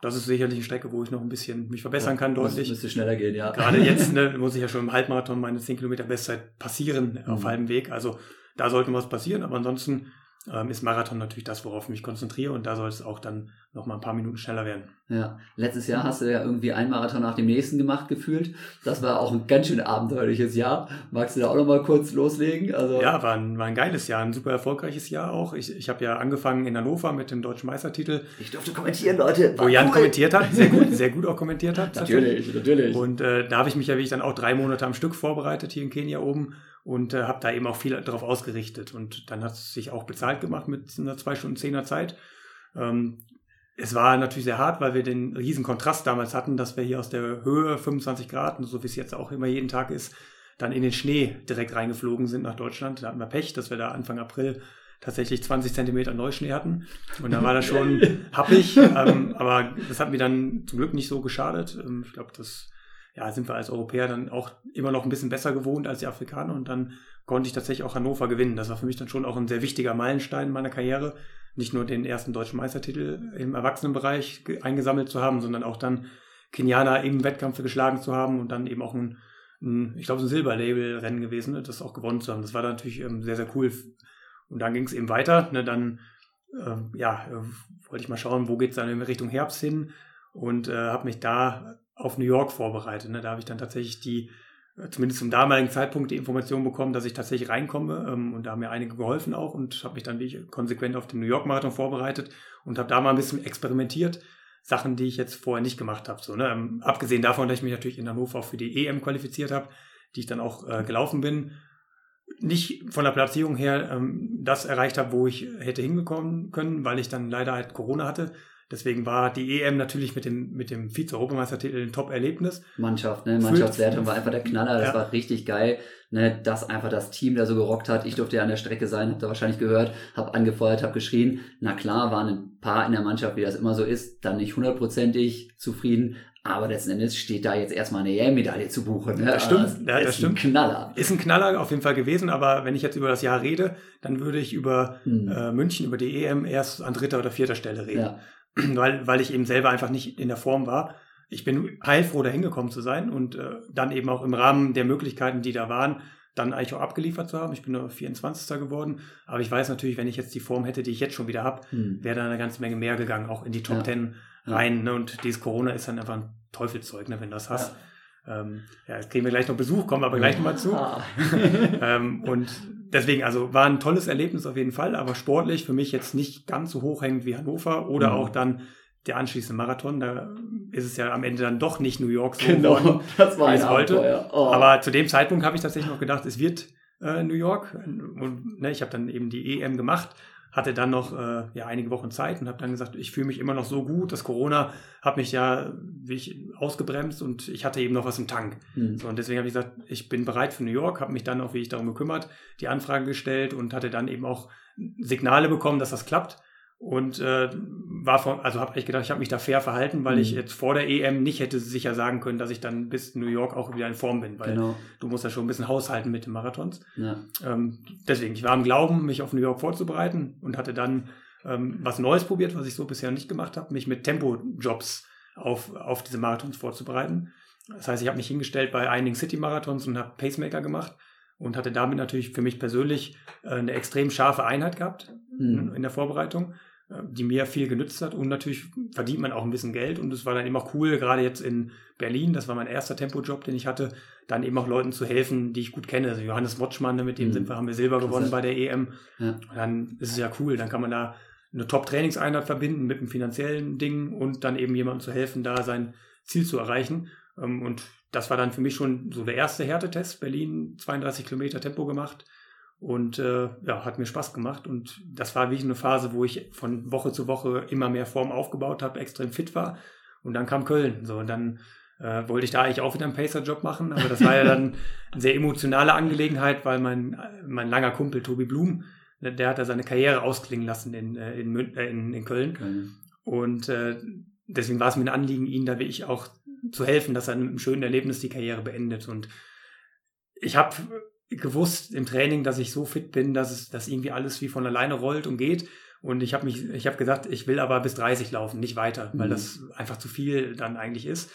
S4: Das ist sicherlich eine Strecke, wo ich noch ein bisschen mich verbessern kann,
S2: Muss-
S4: deutlich.
S2: Müsste schneller gehen, ja.
S4: Gerade jetzt ne, muss ich ja schon im Halbmarathon meine 10 Kilometer Bestzeit passieren auf
S2: Mhm.
S4: halbem Weg. Also da sollte was passieren, aber ansonsten ähm, ist Marathon natürlich das, worauf ich mich konzentriere und da soll es auch dann noch mal ein paar Minuten schneller werden.
S2: Ja, letztes Jahr hast du ja irgendwie ein Marathon nach dem nächsten gemacht gefühlt. Das war auch ein ganz schön abenteuerliches Jahr. Magst du da auch noch mal kurz loslegen? Also
S4: Ja, war ein, war ein geiles Jahr, ein super erfolgreiches Jahr auch. Ich, ich habe ja angefangen in Hannover mit dem deutschen Meistertitel,
S2: ich durfte kommentieren, Leute.
S4: wo Jan kommentiert hat, sehr gut, sehr gut auch kommentiert hat.
S2: Natürlich, natürlich.
S4: Und äh, da habe ich mich ja wirklich dann auch drei Monate am Stück vorbereitet hier in Kenia oben und äh, habe da eben auch viel darauf ausgerichtet. Und dann hat es sich auch bezahlt gemacht mit einer zwei Stunden zehner Zeit. Ähm, es war natürlich sehr hart, weil wir den riesen Kontrast damals hatten, dass wir hier aus der Höhe 25 Grad, so wie es jetzt auch immer jeden Tag ist, dann in den Schnee direkt reingeflogen sind nach Deutschland. Da hatten wir Pech, dass wir da Anfang April tatsächlich 20 Zentimeter Neuschnee hatten. Und da war das schon happig. Ähm, aber das hat mir dann zum Glück nicht so geschadet. Ähm, ich glaube, das ja, sind wir als Europäer dann auch immer noch ein bisschen besser gewohnt als die Afrikaner. Und dann konnte ich tatsächlich auch Hannover gewinnen. Das war für mich dann schon auch ein sehr wichtiger Meilenstein in meiner Karriere. Nicht nur den ersten deutschen Meistertitel im Erwachsenenbereich ge- eingesammelt zu haben, sondern auch dann Kenianer im Wettkampf geschlagen zu haben und dann eben auch ein, ein ich glaube, ein Silberlabel-Rennen gewesen, ne, das auch gewonnen zu haben. Das war dann natürlich ähm, sehr, sehr cool. Und dann ging es eben weiter. Ne, dann äh, ja, äh, wollte ich mal schauen, wo geht es dann in Richtung Herbst hin und äh, habe mich da auf New York vorbereitet. Ne? Da habe ich dann tatsächlich die, zumindest zum damaligen Zeitpunkt, die Information bekommen, dass ich tatsächlich reinkomme. Ähm, und da haben mir einige geholfen auch und habe mich dann wie ich, konsequent auf den New York Marathon vorbereitet und habe da mal ein bisschen experimentiert. Sachen, die ich jetzt vorher nicht gemacht habe. So, ne? ähm, abgesehen davon, dass ich mich natürlich in Hannover auch für die EM qualifiziert habe, die ich dann auch äh, gelaufen bin, nicht von der Platzierung her ähm, das erreicht habe, wo ich hätte hingekommen können, weil ich dann leider halt Corona hatte. Deswegen war die EM natürlich mit dem, mit dem Vize-Europameistertitel ein Top-Erlebnis.
S2: Mannschaft, ne? Mannschaftswertung war einfach der Knaller, das ja. war richtig geil, ne? Dass einfach das Team da so gerockt hat. Ich durfte ja an der Strecke sein, habt ihr wahrscheinlich gehört, hab angefeuert, hab geschrien. Na klar, waren ein paar in der Mannschaft, wie das immer so ist, dann nicht hundertprozentig zufrieden, aber letzten Endes steht da jetzt erstmal eine EM-Medaille zu buchen. Ne?
S4: Das stimmt,
S2: ja,
S4: das
S2: ist
S4: stimmt.
S2: ein Knaller.
S4: Ist ein Knaller auf jeden Fall gewesen, aber wenn ich jetzt über das Jahr rede, dann würde ich über hm. äh, München, über die EM erst an dritter oder vierter Stelle reden. Ja. Weil, weil ich eben selber einfach nicht in der Form war. Ich bin heilfroh, da hingekommen zu sein und äh, dann eben auch im Rahmen der Möglichkeiten, die da waren, dann eigentlich auch abgeliefert zu haben. Ich bin nur 24. geworden, aber ich weiß natürlich, wenn ich jetzt die Form hätte, die ich jetzt schon wieder habe, hm. wäre da eine ganze Menge mehr gegangen, auch in die Top ja. 10 rein. Ne? Und dieses Corona ist dann einfach ein Teufelszeug, ne, wenn du das hast. Ja. Ähm, ja, jetzt kriegen wir gleich noch Besuch, kommen aber gleich nochmal zu. Ah. ähm, und deswegen, also war ein tolles Erlebnis auf jeden Fall, aber sportlich für mich jetzt nicht ganz so hochhängend wie Hannover oder mhm. auch dann der anschließende Marathon. Da ist es ja am Ende dann doch nicht New York so
S2: genau, geworden, das war
S4: wie es wollte. Oh. Aber zu dem Zeitpunkt habe ich tatsächlich noch gedacht, es wird äh, New York. Und ne, ich habe dann eben die EM gemacht hatte dann noch äh, ja, einige Wochen Zeit und habe dann gesagt, ich fühle mich immer noch so gut. Das Corona hat mich ja wie ich ausgebremst und ich hatte eben noch was im Tank. Mhm. So, und deswegen habe ich gesagt, ich bin bereit für New York, habe mich dann auch, wie ich darum gekümmert, die Anfrage gestellt und hatte dann eben auch Signale bekommen, dass das klappt und äh, war von, also habe ich gedacht, ich habe mich da fair verhalten, weil mhm. ich jetzt vor der EM nicht hätte sicher sagen können, dass ich dann bis New York auch wieder in Form bin, weil genau. du musst ja schon ein bisschen haushalten mit den Marathons. Ja. Ähm, deswegen, ich war im Glauben, mich auf New York vorzubereiten und hatte dann ähm, was Neues probiert, was ich so bisher nicht gemacht habe, mich mit Tempo-Jobs auf, auf diese Marathons vorzubereiten. Das heißt, ich habe mich hingestellt bei einigen City-Marathons und habe Pacemaker gemacht und hatte damit natürlich für mich persönlich äh, eine extrem scharfe Einheit gehabt mhm. in der Vorbereitung, die mir viel genützt hat und natürlich verdient man auch ein bisschen Geld und es war dann immer cool, gerade jetzt in Berlin, das war mein erster Tempojob, den ich hatte, dann eben auch Leuten zu helfen, die ich gut kenne. Also Johannes Wotschmann, ne, mit dem mhm. sind wir, haben wir Silber gewonnen bei der EM. Ja. Und dann ist es ja cool, dann kann man da eine Top-Trainingseinheit verbinden mit einem finanziellen Ding und dann eben jemandem zu helfen, da sein Ziel zu erreichen. Ähm, und das war dann für mich schon so der erste Härtetest. Berlin 32 Kilometer Tempo gemacht und äh, ja, hat mir Spaß gemacht. Und das war wie eine Phase, wo ich von Woche zu Woche immer mehr Form aufgebaut habe, extrem fit war. Und dann kam Köln. So, und dann äh, wollte ich da eigentlich auch wieder einen Pacer-Job machen, aber das war ja dann eine sehr emotionale Angelegenheit, weil mein, mein langer Kumpel Tobi Blum, der hat da seine Karriere ausklingen lassen in, äh, in, äh, in, in Köln. Köln. Und äh, deswegen war es mir ein Anliegen, ihn da wie ich auch zu helfen, dass er mit einem schönen Erlebnis die Karriere beendet. Und ich habe gewusst im Training, dass ich so fit bin, dass es dass irgendwie alles wie von alleine rollt und geht. Und ich habe mich, ich habe gesagt, ich will aber bis 30 laufen, nicht weiter, weil mhm. das einfach zu viel dann eigentlich ist.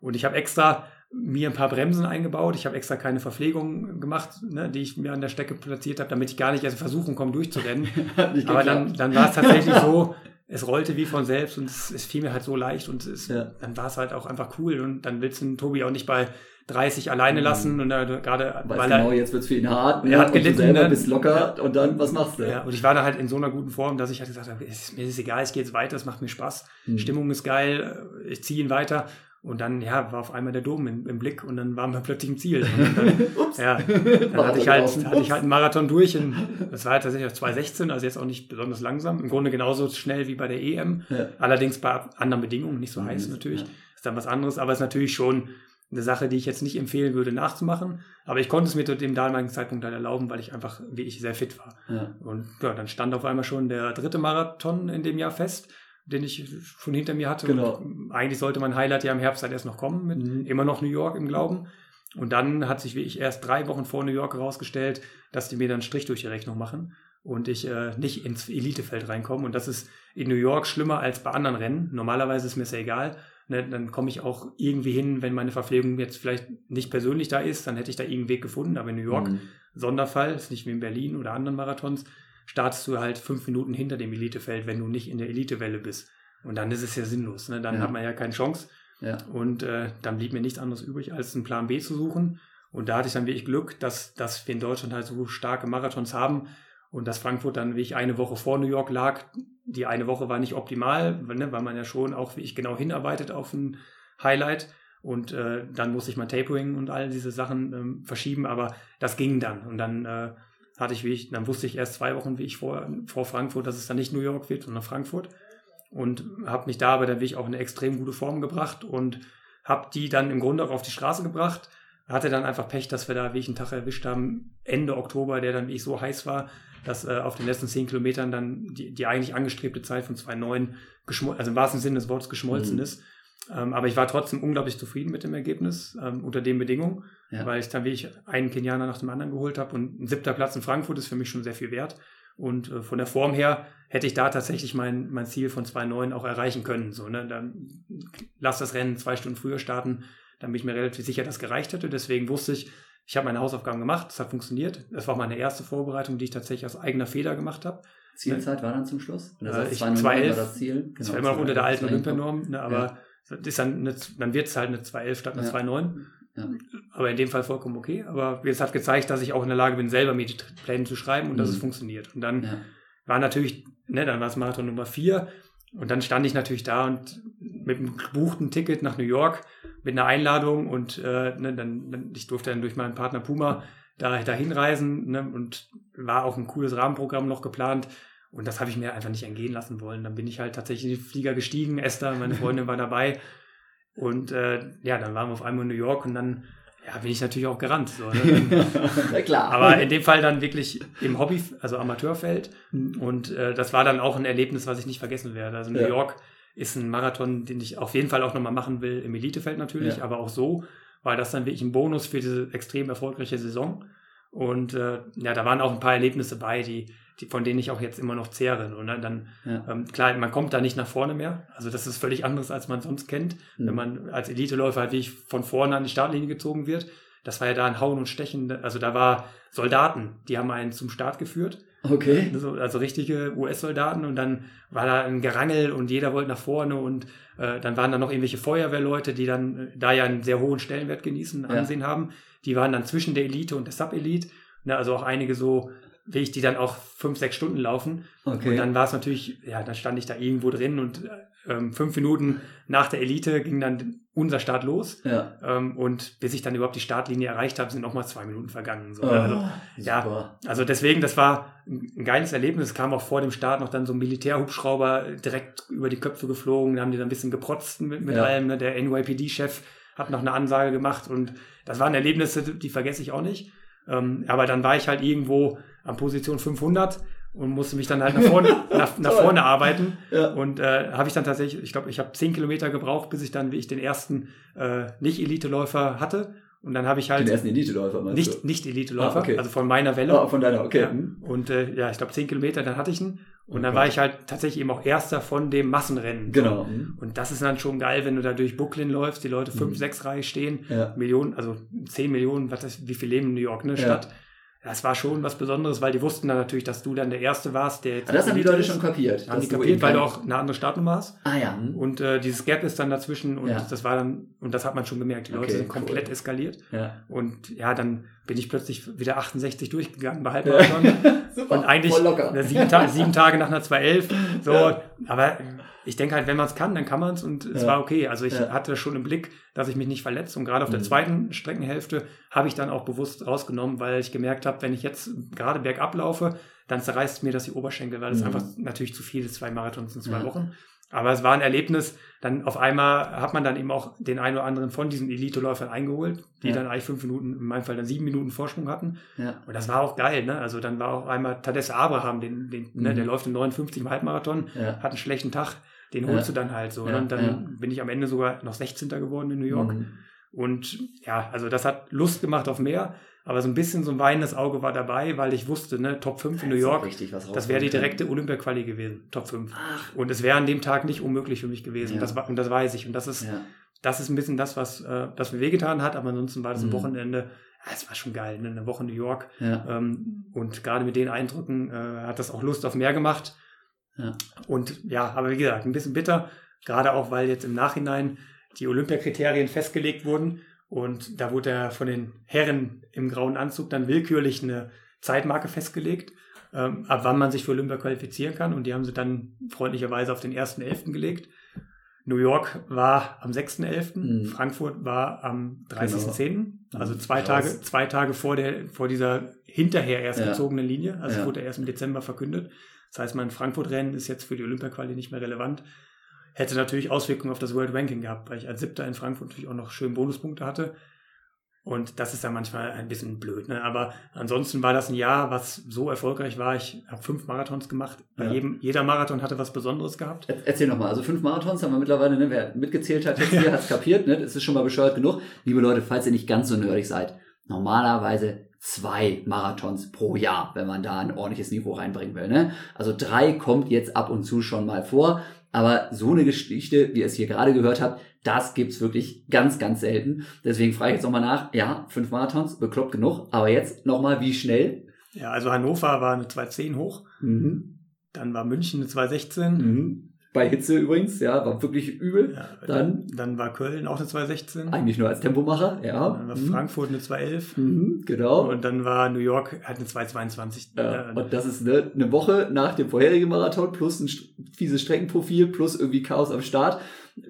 S4: Und ich habe extra mir ein paar Bremsen eingebaut. Ich habe extra keine Verpflegung gemacht, ne, die ich mir an der Strecke platziert habe, damit ich gar nicht erst versuchen komme, durchzurennen. aber dann, dann war es tatsächlich so, es rollte wie von selbst und es, es fiel mir halt so leicht und es, ja. dann war es halt auch einfach cool und dann willst du Tobi auch nicht bei 30 alleine mhm. lassen und äh, gerade
S2: weil genau, er, jetzt wird's für ihn hart,
S4: ne? er hat gelitten,
S2: und du selber ne? bist locker und dann was machst du?
S4: Ja, und ich war da halt in so einer guten Form, dass ich halt gesagt habe, es, mir ist egal, ich gehe jetzt weiter, es macht mir Spaß, mhm. Stimmung ist geil, ich ziehe ihn weiter und dann, ja, war auf einmal der Dom im, im Blick und dann waren wir plötzlich im Ziel. Dann, Ups. Ja, dann hatte ich, halt, hatte ich halt einen Marathon durch. Und das war halt tatsächlich auf 2,16, also jetzt auch nicht besonders langsam. Im Grunde genauso schnell wie bei der EM. Ja. Allerdings bei anderen Bedingungen, nicht so mhm. heiß natürlich. Ja. Ist dann was anderes, aber es ist natürlich schon eine Sache, die ich jetzt nicht empfehlen würde, nachzumachen. Aber ich konnte es mir zu dem damaligen Zeitpunkt halt erlauben, weil ich einfach, wie ich, sehr fit war. Ja. Und ja, dann stand auf einmal schon der dritte Marathon in dem Jahr fest den ich schon hinter mir hatte. Genau. Und eigentlich sollte mein Highlight ja im Herbst halt erst noch kommen, mit mhm. immer noch New York im Glauben. Und dann hat sich wie ich erst drei Wochen vor New York herausgestellt, dass die mir dann Strich durch die Rechnung machen und ich äh, nicht ins Elitefeld reinkomme. Und das ist in New York schlimmer als bei anderen Rennen. Normalerweise ist mir sehr egal. Ne, dann komme ich auch irgendwie hin, wenn meine Verpflegung jetzt vielleicht nicht persönlich da ist, dann hätte ich da irgendeinen Weg gefunden. Aber in New York, mhm. Sonderfall, ist nicht wie in Berlin oder anderen Marathons, startest du halt fünf Minuten hinter dem Elitefeld, wenn du nicht in der Elitewelle bist. Und dann ist es ja sinnlos. Ne? Dann
S2: Ja.
S4: hat man ja keine Chance.
S2: Ja.
S4: Und äh, dann blieb mir nichts anderes übrig, als einen Plan B zu suchen. Und da hatte ich dann wirklich Glück, dass, dass wir in Deutschland halt so starke Marathons haben und dass Frankfurt dann wirklich eine Woche vor New York lag. Die eine Woche war nicht optimal, ne, weil man ja schon auch wie ich genau hinarbeitet auf ein Highlight. Und äh, dann musste ich mein Tapering und all diese Sachen ähm, verschieben, aber das ging dann. Und dann äh, hatte ich, wie ich, dann wusste ich erst zwei Wochen, wie ich vor, vor Frankfurt, dass es dann nicht New York wird, sondern Frankfurt. Und habe mich da aber dann wirklich auch in eine extrem gute Form gebracht und habe die dann im Grunde auch auf die Straße gebracht. Hatte dann einfach Pech, dass wir da wirklich einen Tag erwischt haben, Ende Oktober, der dann wirklich so heiß war, dass äh, auf den letzten zehn Kilometern dann die, die eigentlich angestrebte Zeit von 2,9 geschmolzen, also im wahrsten Sinne des Wortes geschmolzen
S2: Mhm.
S4: ist. Ähm, aber ich war trotzdem unglaublich zufrieden mit dem Ergebnis ähm, unter den Bedingungen,
S2: Ja.
S4: weil ich dann wirklich einen Kenianer nach dem anderen geholt habe und ein siebter Platz in Frankfurt ist für mich schon sehr viel wert. Und äh, von der Form her hätte ich da tatsächlich mein, mein Ziel von 2,9 auch erreichen können. So, ne? Dann lass das Rennen zwei Stunden früher starten, dann bin ich mir relativ sicher, dass gereicht hätte. Deswegen wusste ich, ich habe meine Hausaufgaben gemacht, es hat funktioniert. Das war meine erste Vorbereitung, die ich tatsächlich aus eigener Feder gemacht habe.
S2: Zielzeit war dann zum Schluss? Oder
S4: Äh, ich-
S2: 2,09
S4: 2,11.
S2: war das Ziel?
S4: Das
S2: Genau,
S4: war immer noch unter der
S2: 2,11
S4: alten. Olympianorm, ne? aber das ist dann, eine, dann wird es halt eine 2,11 statt eine
S2: Ja.
S4: 2,9.
S2: Ja.
S4: Aber in dem Fall vollkommen okay. Aber es hat gezeigt, dass ich auch in der Lage bin, selber mir die Pläne zu schreiben und dass
S2: Mhm.
S4: es funktioniert. Und dann
S2: Ja.
S4: war natürlich, ne, dann war es Marathon Nummer vier und dann stand ich natürlich da und mit einem gebuchten Ticket nach New York mit einer Einladung und äh, ne, dann, ich durfte dann durch meinen Partner Puma da dahin reisen ne, und war auch ein cooles Rahmenprogramm noch geplant. Und das habe ich mir einfach nicht entgehen lassen wollen. Dann bin ich halt tatsächlich in den Flieger gestiegen, Esther, meine Freundin war dabei. Und äh, ja, dann waren wir auf einmal in New York und dann ja, bin ich natürlich auch gerannt. So, ne?
S2: Na klar.
S4: aber in dem Fall dann wirklich im Hobby, also Amateurfeld. Und äh, das war dann auch ein Erlebnis, was ich nicht vergessen werde. Also New
S2: Ja.
S4: York ist ein Marathon, den ich auf jeden Fall auch nochmal machen will, im Elitefeld natürlich,
S2: Ja.
S4: aber auch so, weil das dann wirklich ein Bonus für diese extrem erfolgreiche Saison. Und äh, ja, da waren auch ein paar Erlebnisse bei, die, die, von denen ich auch jetzt immer noch zehre. Und dann, dann
S2: Ja.
S4: ähm, klar, man kommt da nicht nach vorne mehr. Also das ist völlig anderes, als man sonst kennt.
S2: Mhm.
S4: Wenn man als Eliteläufer halt wirklich von vorne an die Startlinie gezogen wird. Das war ja da ein Hauen und Stechen. Also da war Soldaten, die haben einen zum Start geführt.
S2: Okay.
S4: Also, also richtige US-Soldaten und dann war da ein Gerangel und jeder wollte nach vorne und äh, dann waren da noch irgendwelche Feuerwehrleute, die dann äh, da ja einen sehr hohen Stellenwert genießen,
S2: Ja.
S4: Ansehen haben. Die waren dann zwischen der Elite und der Sub-Elite. Ne, also auch einige so, wie ich, die dann auch fünf, sechs Stunden laufen.
S2: Okay.
S4: Und dann war es natürlich, ja, dann stand ich da irgendwo drin und ähm, fünf Minuten nach der Elite ging dann unser Start los.
S2: ja.
S4: Ähm, und bis ich dann überhaupt die Startlinie erreicht habe, sind nochmal zwei Minuten vergangen. So,
S2: Oh,
S4: also, ja. also deswegen, das war ein ein geiles Erlebnis. Es kam auch vor dem Start noch dann so ein Militärhubschrauber direkt über die Köpfe geflogen. Da haben die dann ein bisschen geprotzt mit, mit
S2: Ja.
S4: allem. Ne? Der NYPD-Chef hat noch eine Ansage gemacht und das waren Erlebnisse, die vergesse ich auch nicht. Ähm, aber dann war ich halt irgendwo an Position 500 und musste mich dann halt nach vorne, nach, nach vorne arbeiten.
S2: Ja.
S4: Und äh, habe ich dann tatsächlich, ich glaube, ich habe zehn Kilometer gebraucht, bis ich dann, wie ich den ersten äh, Nicht-Elite-Läufer hatte. Und dann habe ich halt
S2: Den ersten Elite-Läufer meinst
S4: nicht,
S2: du?
S4: nicht Elite-Läufer,
S2: Ah, okay.
S4: also von meiner Welle.
S2: Ah, von deiner, okay.
S4: Ja. Und äh, ja, ich glaube, zehn Kilometer, dann hatte ich ihn. Und
S2: Oh
S4: dann war ich halt tatsächlich eben auch Erster von dem Massenrennen.
S2: Genau. Hm.
S4: Und das ist dann schon geil, wenn du da durch Brooklyn läufst, die Leute fünf,
S2: Mhm.
S4: sechs Reihe stehen,
S2: Ja.
S4: Millionen, also zehn Millionen, was das, wie viel leben in New York, ne, Stadt. Das war schon was Besonderes, weil die wussten dann natürlich, dass du dann der Erste warst, der jetzt
S2: Ah, das haben die Leute
S4: ist.
S2: schon kapiert.
S4: Haben die kapiert, weil du auch eine andere Startnummer hast.
S2: Ah ja. hm.
S4: Und äh, dieses Gap ist dann dazwischen und
S2: Ja.
S4: das war dann, und das hat man schon gemerkt, die Leute
S2: Okay,
S4: sind komplett
S2: cool.
S4: eskaliert.
S2: Ja.
S4: Und ja, dann bin ich plötzlich wieder 68 durchgegangen bei Halbmarathon.
S2: Super.
S4: Und eigentlich sieben, Ta sieben Tage nach einer 211. So, aber ich denke halt, wenn man es kann, dann kann man es und es
S2: Ja.
S4: war okay. Also ich
S2: Ja.
S4: hatte schon im Blick, dass ich mich nicht verletze. Und gerade auf der
S2: Mhm.
S4: zweiten Streckenhälfte habe ich dann auch bewusst rausgenommen, weil ich gemerkt habe, wenn ich jetzt gerade bergab laufe, dann zerreißt mir das die Oberschenkel, weil es
S2: Mhm.
S4: einfach natürlich zu viel ist, zwei Marathons in zwei
S2: Ja.
S4: Wochen. Aber es war ein Erlebnis. Dann auf einmal hat man dann eben auch den einen oder anderen von diesen Elite-Läufern eingeholt, die
S2: Ja.
S4: dann eigentlich fünf Minuten, in meinem Fall dann sieben Minuten Vorsprung hatten.
S2: Ja.
S4: Und das war auch geil, ne? Also dann war auch einmal Tadesse Abraham, den, den, ne,
S2: Mhm.
S4: der läuft in 59 im Halbmarathon,
S2: Ja.
S4: hat einen schlechten Tag, den holst du dann halt so. Ne? Und dann bin ich am Ende sogar noch 16. geworden in New York.
S2: Mhm.
S4: Und ja, also das hat Lust gemacht auf mehr, aber so ein bisschen so ein weinendes Auge war dabei, weil ich wusste, ne, Top 5 in New York, das wäre die direkte Olympia-Quali gewesen, Top 5.
S2: Ach.
S4: Und es wäre an dem Tag nicht unmöglich für mich gewesen.
S2: Ja.
S4: Das und das weiß ich. Und das ist,
S2: Ja.
S4: das ist ein bisschen das, was, äh, das mir wehgetan hat, aber ansonsten war das ein
S2: Mhm.
S4: Wochenende, es war schon geil, ne? eine Woche New York.
S2: Ja.
S4: Ähm, und gerade mit den Eindrücken äh, hat das auch Lust auf mehr gemacht. Und ja, aber wie gesagt, ein bisschen bitter, gerade auch, weil jetzt im Nachhinein die Olympiakriterien festgelegt wurden. Und da wurde ja von den Herren im grauen Anzug dann willkürlich eine Zeitmarke festgelegt, ähm, ab wann man sich für Olympia qualifizieren kann. Und die haben sie dann freundlicherweise auf den 1.11. gelegt. New York war am 6.11.,
S2: Mhm.
S4: Frankfurt war am 30.10., also
S2: Mhm,
S4: zwei
S2: krass.
S4: Tage, zwei Tage vor, der, vor dieser hinterher erst
S2: Ja.
S4: gezogenen Linie. Also
S2: Ja.
S4: wurde erst im Dezember verkündet. Das heißt, mein Frankfurt-Rennen ist jetzt für die Olympia-Quali nicht mehr relevant. Hätte natürlich Auswirkungen auf das World Ranking gehabt, weil ich als Siebter in Frankfurt natürlich auch noch schön Bonuspunkte hatte. Und das ist dann manchmal ein bisschen blöd. Ne? Aber ansonsten war das ein Jahr, was so erfolgreich war. Ich habe fünf Marathons gemacht. Bei
S2: Ja.
S4: jedem, jeder Marathon hatte was Besonderes gehabt.
S2: Er- Erzähl nochmal, also fünf Marathons haben wir mittlerweile, ne? wer mitgezählt hat, jetzt hier hat es kapiert, ne? das ist schon mal bescheuert genug. Liebe Leute, falls ihr nicht ganz so nerdig seid, normalerweise zwei Marathons pro Jahr, wenn man da ein ordentliches Niveau reinbringen will. Ne? Also drei kommt jetzt ab und zu schon mal vor, aber so eine Geschichte, wie ihr es hier gerade gehört habt, das gibt's wirklich ganz, ganz selten. Deswegen frage ich jetzt nochmal nach, ja, fünf Marathons, bekloppt genug, aber jetzt nochmal, wie schnell?
S4: Ja, also Hannover war eine 210 hoch.
S2: Mhm.
S4: Dann war München eine 216.
S2: Mhm. Bei Hitze übrigens, ja, war wirklich übel.
S4: Ja,
S2: Dann-
S4: dann, war Köln auch eine 216.
S2: Eigentlich nur als Tempomacher, ja.
S4: Dann war
S2: Mhm.
S4: Frankfurt eine 211.
S2: Mhm, genau.
S4: Und dann war New York halt eine 222.
S2: ja, und das ist ne, eine Woche nach dem vorherigen Marathon plus ein fieses Streckenprofil plus irgendwie Chaos am Start.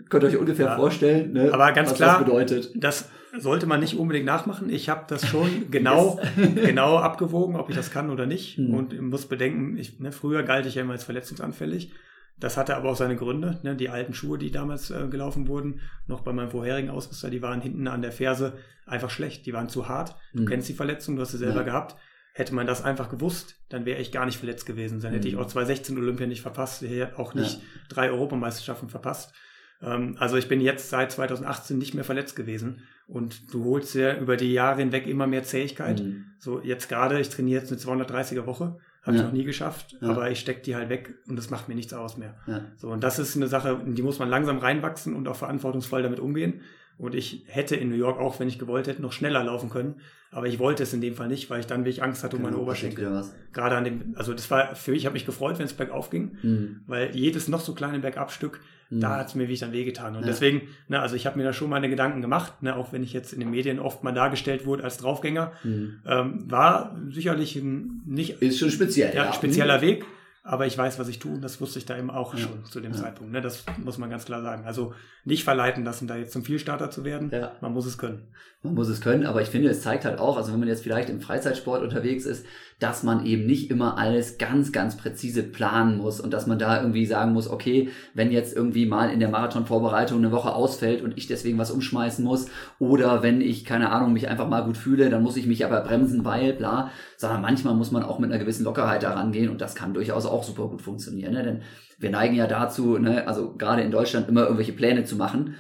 S2: Könnt ihr euch ungefähr
S4: Ja.
S2: vorstellen, ne,
S4: Aber ganz
S2: was
S4: klar-
S2: das bedeutet.
S4: Das sollte man nicht unbedingt nachmachen. Ich habe das schon genau, genau abgewogen, ob ich das kann oder nicht.
S2: Mhm.
S4: Und ich muss bedenken, ich, ne, früher galt ich ja immer als verletzungsanfällig. Das hatte aber auch seine Gründe. Ne? Die alten Schuhe, die damals äh, gelaufen wurden, noch bei meinem vorherigen Ausrüster, die waren hinten an der Ferse einfach schlecht. Die waren zu hart. Du
S2: Mhm.
S4: kennst die Verletzung, du hast sie selber
S2: Ja.
S4: gehabt. Hätte man das einfach gewusst, dann wäre ich gar nicht verletzt gewesen. Dann hätte
S2: Mhm.
S4: ich auch 2016 Olympia nicht verpasst, hätte auch nicht drei Europameisterschaften verpasst. Ähm, also ich bin jetzt seit 2018 nicht mehr verletzt gewesen und du holst dir über die Jahre hinweg immer mehr Zähigkeit.
S2: Mhm.
S4: So jetzt gerade, ich trainiere jetzt eine 230er Woche, habe
S2: Ja.
S4: ich noch nie geschafft,
S2: Ja.
S4: aber ich stecke die halt weg und das macht mir nichts aus mehr.
S2: Ja.
S4: So und das ist eine Sache, in die muss man langsam reinwachsen und auch verantwortungsvoll damit umgehen. Und ich hätte in New York auch, wenn ich gewollt hätte, noch schneller laufen können. Aber ich wollte es in dem Fall nicht, weil ich dann wirklich Angst hatte um meine
S2: Genau,
S4: Oberschenkel.
S2: wieder was.
S4: Gerade an dem, also das war für mich, ich habe mich gefreut, wenn es bergauf ging,
S2: Mhm.
S4: weil jedes noch so kleine Bergabstück,
S2: Mhm.
S4: da hat es mir wirklich dann wehgetan. Und
S2: Ja.
S4: deswegen, ne, also ich habe mir da schon meine Gedanken gemacht, ne, auch wenn ich jetzt in den Medien oft mal dargestellt wurde als Draufgänger,
S2: Mhm.
S4: ähm, war sicherlich ein nicht
S2: Ist schon speziell.
S4: ja,
S2: ja.
S4: spezieller Weg, aber ich weiß, was ich tue und das wusste ich da eben auch
S2: Ja.
S4: schon zu dem
S2: Ja.
S4: Zeitpunkt. Ne, das muss man ganz klar sagen. Also nicht verleiten lassen, da jetzt zum Vielstarter zu werden.
S2: Ja.
S4: Man muss es können.
S2: Man muss es können, aber ich finde, es zeigt halt auch, also wenn man jetzt vielleicht im Freizeitsport unterwegs ist, dass man eben nicht immer alles ganz, ganz präzise planen muss und dass man da irgendwie sagen muss, okay, wenn jetzt irgendwie mal in der Marathonvorbereitung eine Woche ausfällt und ich deswegen was umschmeißen muss oder wenn ich, keine Ahnung, mich einfach mal gut fühle, dann muss ich mich aber bremsen, weil, bla, sondern manchmal muss man auch mit einer gewissen Lockerheit da rangehen und das kann durchaus auch super gut funktionieren, ne? denn wir neigen ja dazu, ne, also gerade in Deutschland immer irgendwelche Pläne zu machen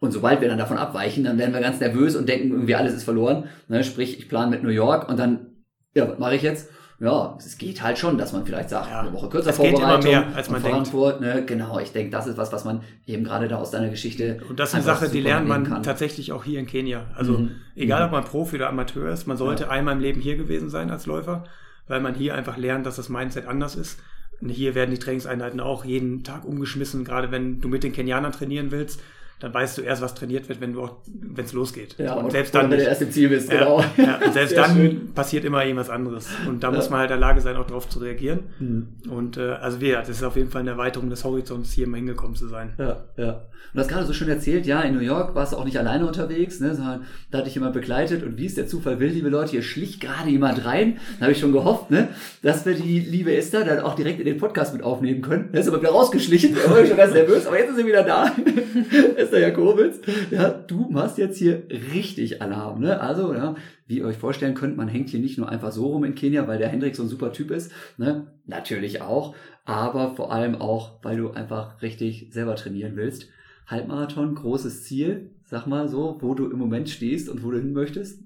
S2: und sobald wir dann davon abweichen, dann werden wir ganz nervös und denken, irgendwie alles ist verloren. Ne? Sprich, ich plane mit New York und dann, ja, was mache ich jetzt? Ja, es geht halt schon, dass man vielleicht sagt,
S4: Ja,
S2: eine Woche kürzer
S4: es geht immer
S2: Vorbereitung.
S4: mehr, als man
S2: Frankfurt, Ne? Genau, ich denke, das ist was, was man eben gerade da aus deiner Geschichte.
S4: Und das ist eine Sache, die lernt man
S2: kann.
S4: tatsächlich auch hier in Kenia. Also
S2: Mhm.
S4: egal,
S2: Mhm.
S4: ob man Profi oder Amateur ist, man sollte einmal im Leben hier gewesen sein als Läufer, weil man hier einfach lernt, dass das Mindset anders ist. Und hier werden die Trainingseinheiten auch jeden Tag umgeschmissen, gerade wenn du mit den Kenianern trainieren willst. Dann weißt du erst, was trainiert wird, wenn du auch, wenn es losgeht.
S2: Ja,
S4: und
S2: und
S4: selbst dann
S2: wenn du erst im Ziel bist,
S4: Ja,
S2: genau.
S4: ja, und selbst
S2: Sehr
S4: dann
S2: schön.
S4: passiert immer irgendwas anderes. Und da
S2: Ja.
S4: muss man halt in der Lage sein, auch darauf zu reagieren.
S2: Mhm.
S4: Und äh, also wie gesagt, das ist auf jeden Fall eine Erweiterung des Horizonts, hier mal hingekommen zu sein.
S2: Ja, ja. Und du hast gerade so schön erzählt, ja, in New York warst du auch nicht alleine unterwegs, ne, sondern da hatte ich jemand begleitet und wie es der Zufall will, liebe Leute, hier schlich gerade jemand rein. Da habe ich schon gehofft, ne, dass wir die liebe Esther dann auch direkt in den Podcast mit aufnehmen können. Der ist aber wieder rausgeschlichen, da war ich schon ganz nervös, aber jetzt ist sie wieder da. Esther Jakobitz. Ja, du machst jetzt hier richtig Alarm, ne? Also, ja, wie ihr euch vorstellen könnt, man hängt hier nicht nur einfach so rum in Kenia, weil der Hendrik so ein super Typ ist, ne? Natürlich auch, aber vor allem auch, weil du einfach richtig selber trainieren willst. Halbmarathon, großes Ziel, sag mal so, wo du im Moment stehst und wo du hin möchtest.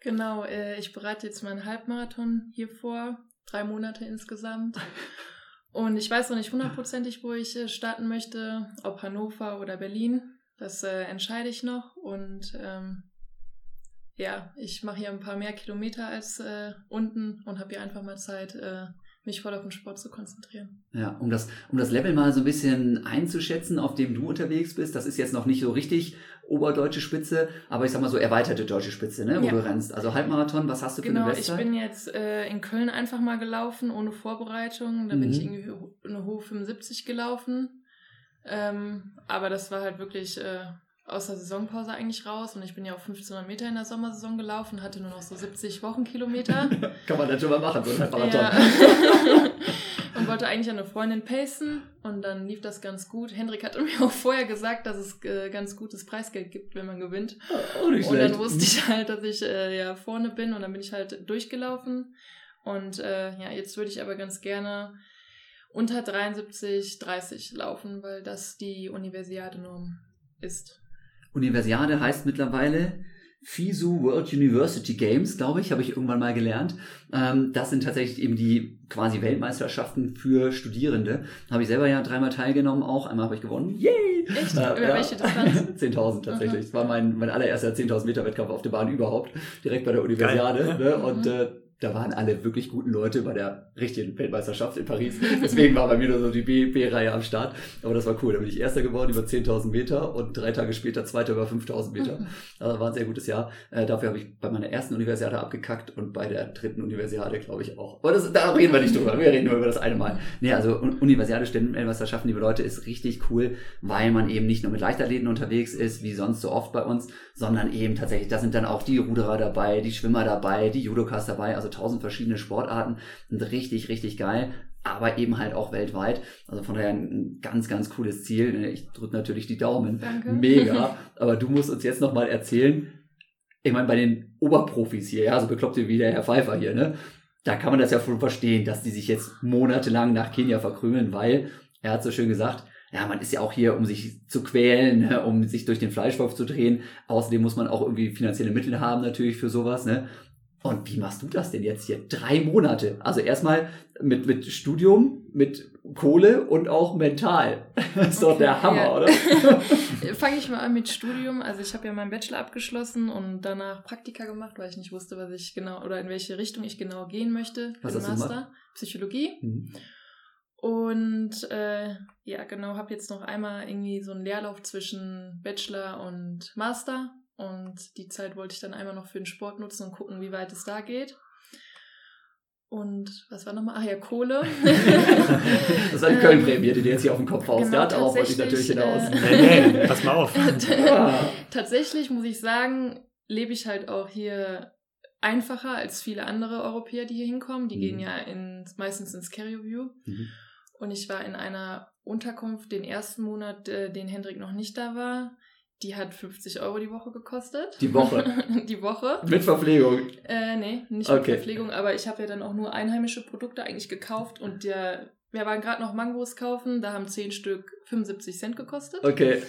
S5: Genau, äh, ich bereite jetzt meinen Halbmarathon hier vor, drei Monate insgesamt. Und ich weiß noch nicht hundertprozentig, wo ich äh, starten möchte, ob Hannover oder Berlin. Das äh, entscheide ich noch. Und ähm, ja, ich mache hier ein paar mehr Kilometer als äh, unten und habe hier einfach mal Zeit, äh, mich voll auf den Sport zu konzentrieren.
S2: Ja, um das, um das Level mal so ein bisschen einzuschätzen, auf dem du unterwegs bist, das ist jetzt noch nicht so richtig oberdeutsche Spitze, aber ich sag mal so erweiterte deutsche Spitze, ne, wo
S5: Ja.
S2: du rennst. Also Halbmarathon, was hast du für
S5: Genau,
S2: eine
S5: ich
S2: Bestzeit?
S5: bin jetzt äh, in Köln einfach mal gelaufen, ohne Vorbereitung. Da bin
S2: Mhm.
S5: ich irgendwie ho- eine hohe 75 gelaufen. Ähm, aber das war halt wirklich äh, aus der Saisonpause eigentlich raus. Und ich bin ja auf 1500 Meter in der Sommersaison gelaufen, hatte nur noch so 70 Wochenkilometer.
S2: Kann man dann schon mal machen, so ein Halbmarathon.
S5: Ja. und wollte eigentlich an eine Freundin pacen und dann lief das ganz gut. Hendrik hatte mir auch vorher gesagt, dass es äh, ganz gutes Preisgeld gibt, wenn man gewinnt.
S2: Auch nicht
S5: Und dann wusste ich halt, dass ich äh, ja vorne bin und dann bin ich halt durchgelaufen. Und äh, ja, jetzt würde ich aber ganz gerne unter 73, 30 laufen, weil das die Universiade-Norm ist.
S2: Universiade heißt mittlerweile FISU World University Games, glaube ich, habe ich irgendwann mal gelernt. Ähm, das sind tatsächlich eben die quasi Weltmeisterschaften für Studierende. Habe ich selber ja dreimal teilgenommen auch. Einmal habe ich gewonnen. Yay!
S5: Echt?
S2: Äh,
S5: Über
S2: ja.
S5: welche Distanz?
S2: 10.000 tatsächlich.
S5: Aha.
S2: Das war mein, mein allererster 10.000 Meter Wettkampf auf der Bahn überhaupt. Direkt bei der Universiade. Ne? Und
S5: Mhm.
S2: äh, da waren alle wirklich guten Leute bei der richtigen Weltmeisterschaft in Paris. Deswegen war bei mir nur so die B-Reihe am Start. Aber das war cool. Da bin ich Erster geworden über 10.000 Meter und drei Tage später Zweiter über 5.000 Meter. Also war ein sehr gutes Jahr. Äh, dafür habe ich bei meiner ersten Universiade abgekackt und bei der dritten Universiade, glaube ich, auch. Aber das, da reden wir nicht drüber. Wir reden nur über das eine Mal. Nee, also Un- Universiade Weltmeisterschaften, liebe Leute, ist richtig cool, weil man eben nicht nur mit Leichtathleten unterwegs ist, wie sonst so oft bei uns, sondern eben tatsächlich, da sind dann auch die Ruderer dabei, die Schwimmer dabei, die Judokas dabei, also tausend verschiedene Sportarten. Sind richtig, richtig geil. Aber eben halt auch weltweit. Also von daher ein ganz, ganz cooles Ziel. Ich drücke natürlich die Daumen.
S5: Danke.
S2: Mega. Aber du musst uns jetzt nochmal erzählen, ich meine, bei den Oberprofis hier, ja, so bekloppt wie der Herr Pfeiffer hier, ne? Da kann man das ja schon verstehen, dass die sich jetzt monatelang nach Kenia verkrümeln, weil, er hat so schön gesagt, ja, man ist ja auch hier, um sich zu quälen, ne, um sich durch den Fleischwolf zu drehen. Außerdem muss man auch irgendwie finanzielle Mittel haben natürlich für sowas, ne? Und wie machst du das denn jetzt hier? Drei Monate. Also erstmal mit, mit Studium, mit Kohle und auch mental. Das ist doch
S5: Okay,
S2: der Hammer,
S5: ja.
S2: oder?
S5: Fange ich mal an mit Studium. Also ich habe ja meinen Bachelor abgeschlossen und danach Praktika gemacht, weil ich nicht wusste, was ich genau oder in welche Richtung ich genau gehen möchte.
S2: Was hast du gemacht?
S5: Master Psychologie.
S2: Mhm.
S5: Und äh, ja, genau, habe jetzt noch einmal irgendwie so einen Leerlauf zwischen Bachelor und Master. Und die Zeit wollte ich dann einmal noch für den Sport nutzen und gucken, wie weit es da geht. Und was war nochmal? Ach ja, Kohle.
S2: Das war die
S5: Ähm,
S2: Köln-Prämie, die du jetzt hier auf dem Kopf haust.
S5: genau,
S2: ja, darauf wollte ich natürlich
S5: tatsächlich,
S2: hinaus.
S5: äh,
S4: Nee, nee, pass mal auf.
S2: Ah.
S5: Tatsächlich muss ich sagen, lebe ich halt auch hier einfacher als viele andere Europäer, die hier hinkommen. Die
S2: Mhm.
S5: gehen ja in, meistens ins Carrier View.
S2: Mhm.
S5: Und ich war in einer Unterkunft den ersten Monat, äh, den Hendrik noch nicht da war. Die hat 50 Euro die Woche gekostet.
S2: Die Woche.
S5: die Woche.
S2: Mit Verpflegung.
S5: Äh, nee, nicht
S2: Okay.
S5: mit Verpflegung, aber ich habe ja dann auch nur einheimische Produkte eigentlich gekauft und der, wir waren gerade noch Mangos kaufen, da haben 10 Stück 75 Cent gekostet.
S2: Okay.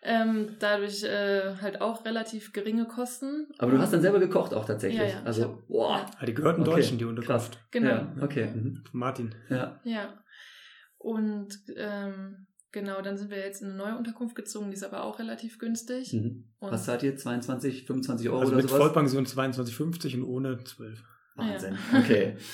S5: Ähm, dadurch äh, halt auch relativ geringe Kosten.
S2: Aber du hast dann selber gekocht auch tatsächlich.
S5: Ja, ja,
S2: Also,
S5: hab-
S2: boah.
S5: Ja,
S4: Ah, die gehörten
S2: Okay,
S4: Deutschen, die Unterkunft.
S5: genau.
S2: Ja, okay. Mhm.
S4: Martin.
S2: Ja.
S5: Ja. Und ähm, genau, dann sind wir jetzt in eine neue Unterkunft gezogen, die ist aber auch relativ günstig.
S2: Mhm.
S5: Und-
S2: Was zahlt ihr? 22, 25 Euro
S4: Also
S2: oder
S4: mit
S2: sowas?
S4: Vollpension 22,50 und ohne 12.
S2: Wahnsinn. Okay.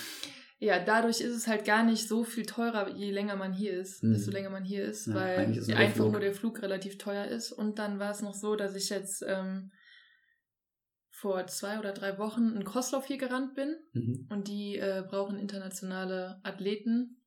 S5: Ja, dadurch ist es halt gar nicht so viel teurer, je länger man hier ist,
S2: Mhm.
S5: desto länger man hier ist,
S2: Ja,
S5: weil
S2: ist nur der
S5: einfach
S2: Flug.
S5: nur der Flug relativ teuer ist. Und dann war es noch so, dass ich jetzt ähm, vor zwei oder drei Wochen einen Crosslauf hier gerannt bin
S2: Mhm.
S5: und die äh, brauchen internationale Athleten,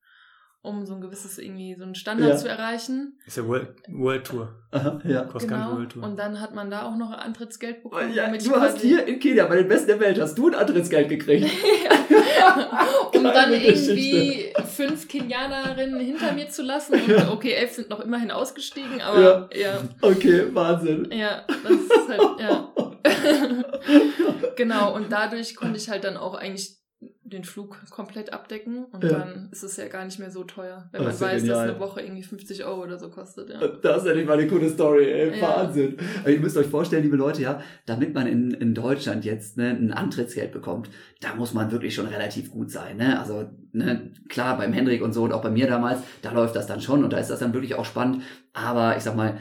S5: um so ein gewisses irgendwie so einen Standard
S2: Ja.
S5: zu erreichen.
S4: Ist ja World, World Tour.
S2: Aha, ja.
S4: Cross
S5: Genau.
S4: World Tour.
S5: Und dann hat man da auch noch Antrittsgeld bekommen.
S2: ja
S5: damit ich
S2: du hast hier in Kenia bei den Besten der Welt hast du ein Antrittsgeld gekriegt.
S5: um dann irgendwie fünf Kenianerinnen hinter mir zu lassen. Und okay, elf sind noch immerhin ausgestiegen, aber ja,
S2: Okay, Wahnsinn.
S5: ja, das ist halt, ja. genau, und dadurch konnte ich halt dann auch eigentlich den Flug komplett abdecken und
S2: Ja.
S5: dann ist es ja gar nicht mehr so teuer, wenn
S2: Oh,
S5: man
S2: ist ja
S5: weiß,
S2: genial.
S5: dass eine Woche irgendwie 50 Euro oder so kostet. Ja.
S2: Das ist ja nicht mal eine coole Story, ey. Wahnsinn. Aber ihr müsst euch vorstellen, liebe Leute, ja, damit man in, in Deutschland jetzt ne, ein Antrittsgeld bekommt, da muss man wirklich schon relativ gut sein. Ne? Also, ne, klar, beim Hendrik und so und auch bei mir damals, da läuft das dann schon und da ist das dann wirklich auch spannend. Aber ich sag mal,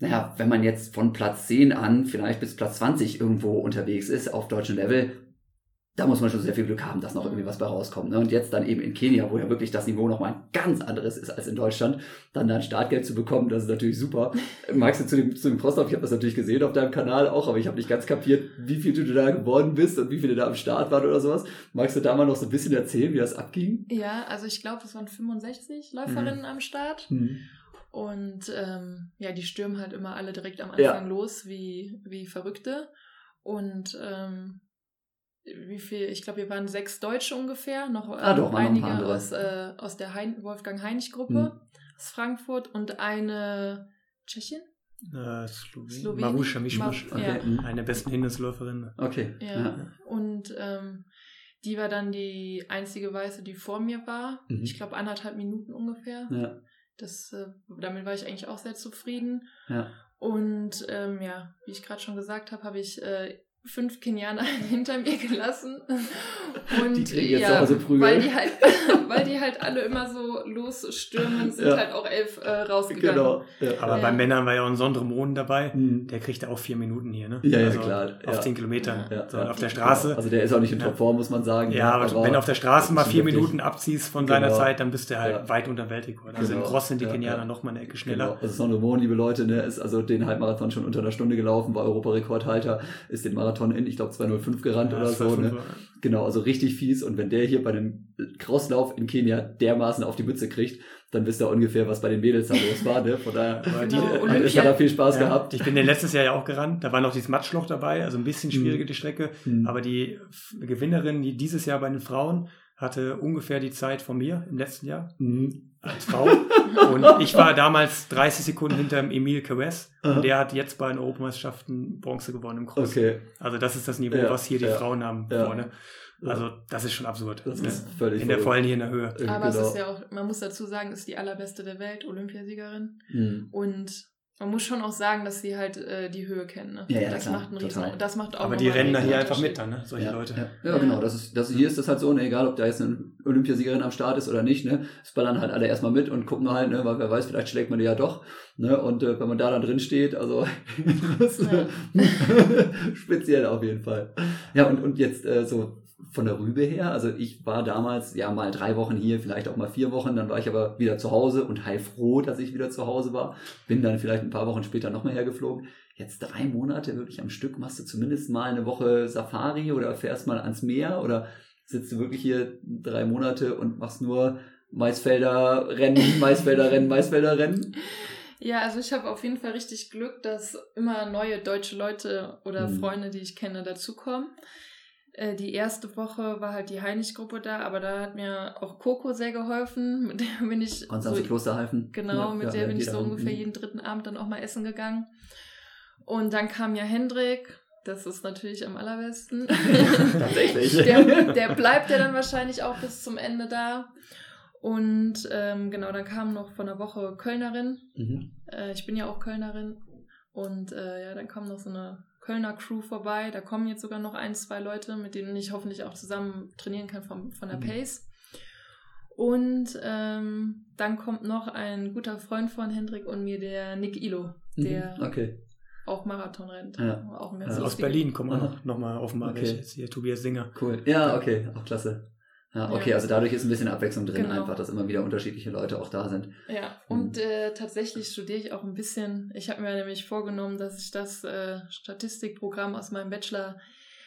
S2: naja, wenn man jetzt von Platz 10 an vielleicht bis Platz 20 irgendwo unterwegs ist auf deutschem Level, da muss man schon sehr viel Glück haben, dass noch irgendwie was bei rauskommt. Ne? Und jetzt dann eben in Kenia, wo ja wirklich das Niveau nochmal ein ganz anderes ist als in Deutschland, dann da ein Startgeld zu bekommen, das ist natürlich super. Magst du zu dem, zu dem Crosslauf, ich habe das natürlich gesehen auf deinem Kanal auch, aber ich habe nicht ganz kapiert, wie viel du da geworden bist und wie viele da am Start waren oder sowas. Magst du da mal noch so ein bisschen erzählen, wie das abging?
S5: Ja, also ich glaube, es waren 65 Läuferinnen
S2: Mhm.
S5: am Start.
S2: Hm.
S5: Und ähm, ja, die stürmen halt immer alle direkt am
S2: Ja.
S5: Anfang los, wie, wie Verrückte. Und ähm, wie viel, ich glaube, wir waren sechs Deutsche ungefähr, noch,
S2: Ah, doch, waren noch ein
S5: einige aus, äh, aus der hein Wolfgang Heinig-Gruppe
S2: Mhm.
S5: aus Frankfurt und eine Tschechin?
S4: Äh, Slowenien.
S5: Slowenien.
S4: Marusha Mischmasch.
S5: Mar-
S2: Okay.
S5: Ja.
S2: hm.
S4: Eine der besten Hindernisläuferinnen.
S2: Okay.
S5: Ja.
S2: Ja.
S5: Und ähm, die war dann die einzige Weiße, die vor mir war.
S2: Mhm.
S5: Ich glaube, anderthalb Minuten ungefähr.
S2: Ja.
S5: Das, äh, damit war ich eigentlich auch sehr zufrieden.
S2: Ja.
S5: Und ähm, ja, wie ich gerade schon gesagt habe, habe ich äh, fünf Kenianer hinter mir gelassen. Und
S2: Die kriegen jetzt
S5: ja,
S2: auch so Prügel.
S5: weil die halt, weil die halt alle immer so losstürmen, sind
S2: Ja.
S5: halt auch elf äh, rausgegangen.
S2: Genau. Ja.
S4: Aber
S5: Ja.
S4: bei Männern war ja auch ein Sondre Mohn dabei.
S2: Hm.
S4: Der kriegt ja auch vier Minuten hier, ne?
S2: Ja, ja,
S4: also
S2: klar.
S4: Auf
S2: Ja.
S4: zehn Kilometern.
S2: Ja,
S4: so,
S2: ja.
S4: Auf der Straße.
S2: Also der ist auch nicht in
S4: Ja.
S2: Topform, muss man sagen.
S4: Ja, aber, wenn du auf der Straße mal vier Minuten abziehst von seiner
S2: Genau.
S4: Zeit, dann bist du halt
S2: Ja.
S4: weit unter dem Weltrekord. Also
S2: Genau.
S4: im Cross sind die
S2: Ja,
S4: Kenianer
S2: ja.
S4: noch mal eine Ecke
S2: Genau.
S4: schneller.
S2: Also Sondre Mohn, liebe Leute, ne, ist also den Halbmarathon schon unter einer Stunde gelaufen, war Europarekordhalter, ist den Marathon in, ich glaube, 205 gerannt
S4: Ja,
S2: oder so. Ne? Genau, also richtig fies. Und wenn der hier bei einem Crosslauf in Kenia dermaßen auf die Mütze kriegt, dann wisst ihr ungefähr, was bei den Mädels da los war. Ne? Von daher
S4: Aber die-
S5: Genau,
S2: ich habe da viel Spaß
S4: Ja,
S2: gehabt.
S4: Ich bin den letztes Jahr ja auch gerannt. Da war noch dieses Matschloch dabei, also ein bisschen
S2: Mhm.
S4: schwieriger die Strecke.
S2: Hm.
S4: Aber die Gewinnerin, die dieses Jahr bei den Frauen, hatte ungefähr die Zeit von mir im letzten Jahr
S2: Hm.
S4: als Frau. Und ich war damals 30 Sekunden hinter Emil Quest.
S2: Aha.
S4: Und der hat jetzt bei den Europameisterschaften Bronze gewonnen im Cross.
S2: Okay,
S4: Also das ist das Niveau,
S2: Ja,
S4: was hier die
S2: ja,
S4: Frauen haben
S2: ja.
S4: vorne. Also das ist schon absurd.
S2: das
S4: Ne?
S2: ist völlig
S4: in der vollen hier in der Höhe.
S5: Aber es
S2: genau.
S5: ist ja auch, man muss dazu sagen, ist die allerbeste der Welt, Olympiasiegerin.
S2: Hm.
S5: Und man muss schon auch sagen, dass sie halt äh, die Höhe kennen. Ne?
S2: Ja, ja,
S5: das
S2: klar,
S5: macht einen riesen,
S2: total.
S5: das macht auch
S4: Aber die rennen da hier
S5: riesen
S4: einfach mit dann, ne? solche
S2: ja,
S4: Leute.
S2: Ja, ja,
S5: Ja.
S2: genau. Das ist, das, hier ist das halt so, ne, egal ob da jetzt eine Olympiasiegerin am Start ist oder nicht, ne, es ballern halt alle erstmal mit und gucken halt, ne, weil wer weiß, vielleicht schlägt man die ja doch, ne, und äh, wenn man da dann drin steht, also speziell auf jeden Fall. Ja, und, und jetzt äh, so von der Rübe her, also ich war damals ja mal drei Wochen hier, vielleicht auch mal vier Wochen, dann war ich aber wieder zu Hause und heilfroh, dass ich wieder zu Hause war. Bin dann vielleicht ein paar Wochen später nochmal hergeflogen. Jetzt drei Monate wirklich am Stück, machst du zumindest mal eine Woche Safari oder fährst mal ans Meer oder sitzt du wirklich hier drei Monate und machst nur Maisfelder Rennen, Maisfelder Rennen, Maisfelder Rennen?
S5: Ja, also ich habe auf jeden Fall richtig Glück, dass immer neue deutsche Leute oder
S2: Mhm.
S5: Freunde, die ich kenne, dazukommen. Äh, Die erste Woche war halt die Heinig-Gruppe da, aber da hat mir auch Coco sehr geholfen. Mit der bin ich
S2: Konstanze
S5: so,
S2: Klosterhalfen.
S5: genau,
S2: Ja,
S5: mit
S2: ja,
S5: der
S2: ja,
S5: bin ich so ungefähr jeden dritten Abend dann auch mal essen gegangen. Und dann kam ja Hendrik. Das ist natürlich am allerbesten.
S2: Tatsächlich.
S5: der, der bleibt ja dann wahrscheinlich auch bis zum Ende da. Und ähm, genau, dann kam noch von der Woche Kölnerin.
S2: Mhm.
S5: Äh, ich bin ja auch Kölnerin. Und äh, ja, dann kam noch so eine Kölner Crew vorbei. Da kommen jetzt sogar noch ein, zwei Leute, mit denen ich hoffentlich auch zusammen trainieren kann von, von der
S2: Mhm.
S5: Pace. Und ähm, dann kommt noch ein guter Freund von Hendrik und mir, der Nick Ilo, der
S2: Mhm. Okay.
S5: auch Marathon rennt.
S2: Ja.
S5: Auch ein ganz
S4: Aus
S5: lustiger-
S4: Berlin kommen wir
S2: Aha.
S4: noch, noch mal offenbar
S2: Okay.
S4: welche. Hier Tobias Singer.
S2: Cool. Ja, okay, auch klasse. Ja, okay,
S5: Ja.
S2: also dadurch ist ein bisschen Abwechslung drin,
S5: Genau.
S2: einfach, dass immer wieder unterschiedliche Leute auch da sind.
S5: Ja, und äh, tatsächlich studiere ich auch ein bisschen. Ich habe mir nämlich vorgenommen, dass ich das äh, Statistikprogramm aus meinem Bachelor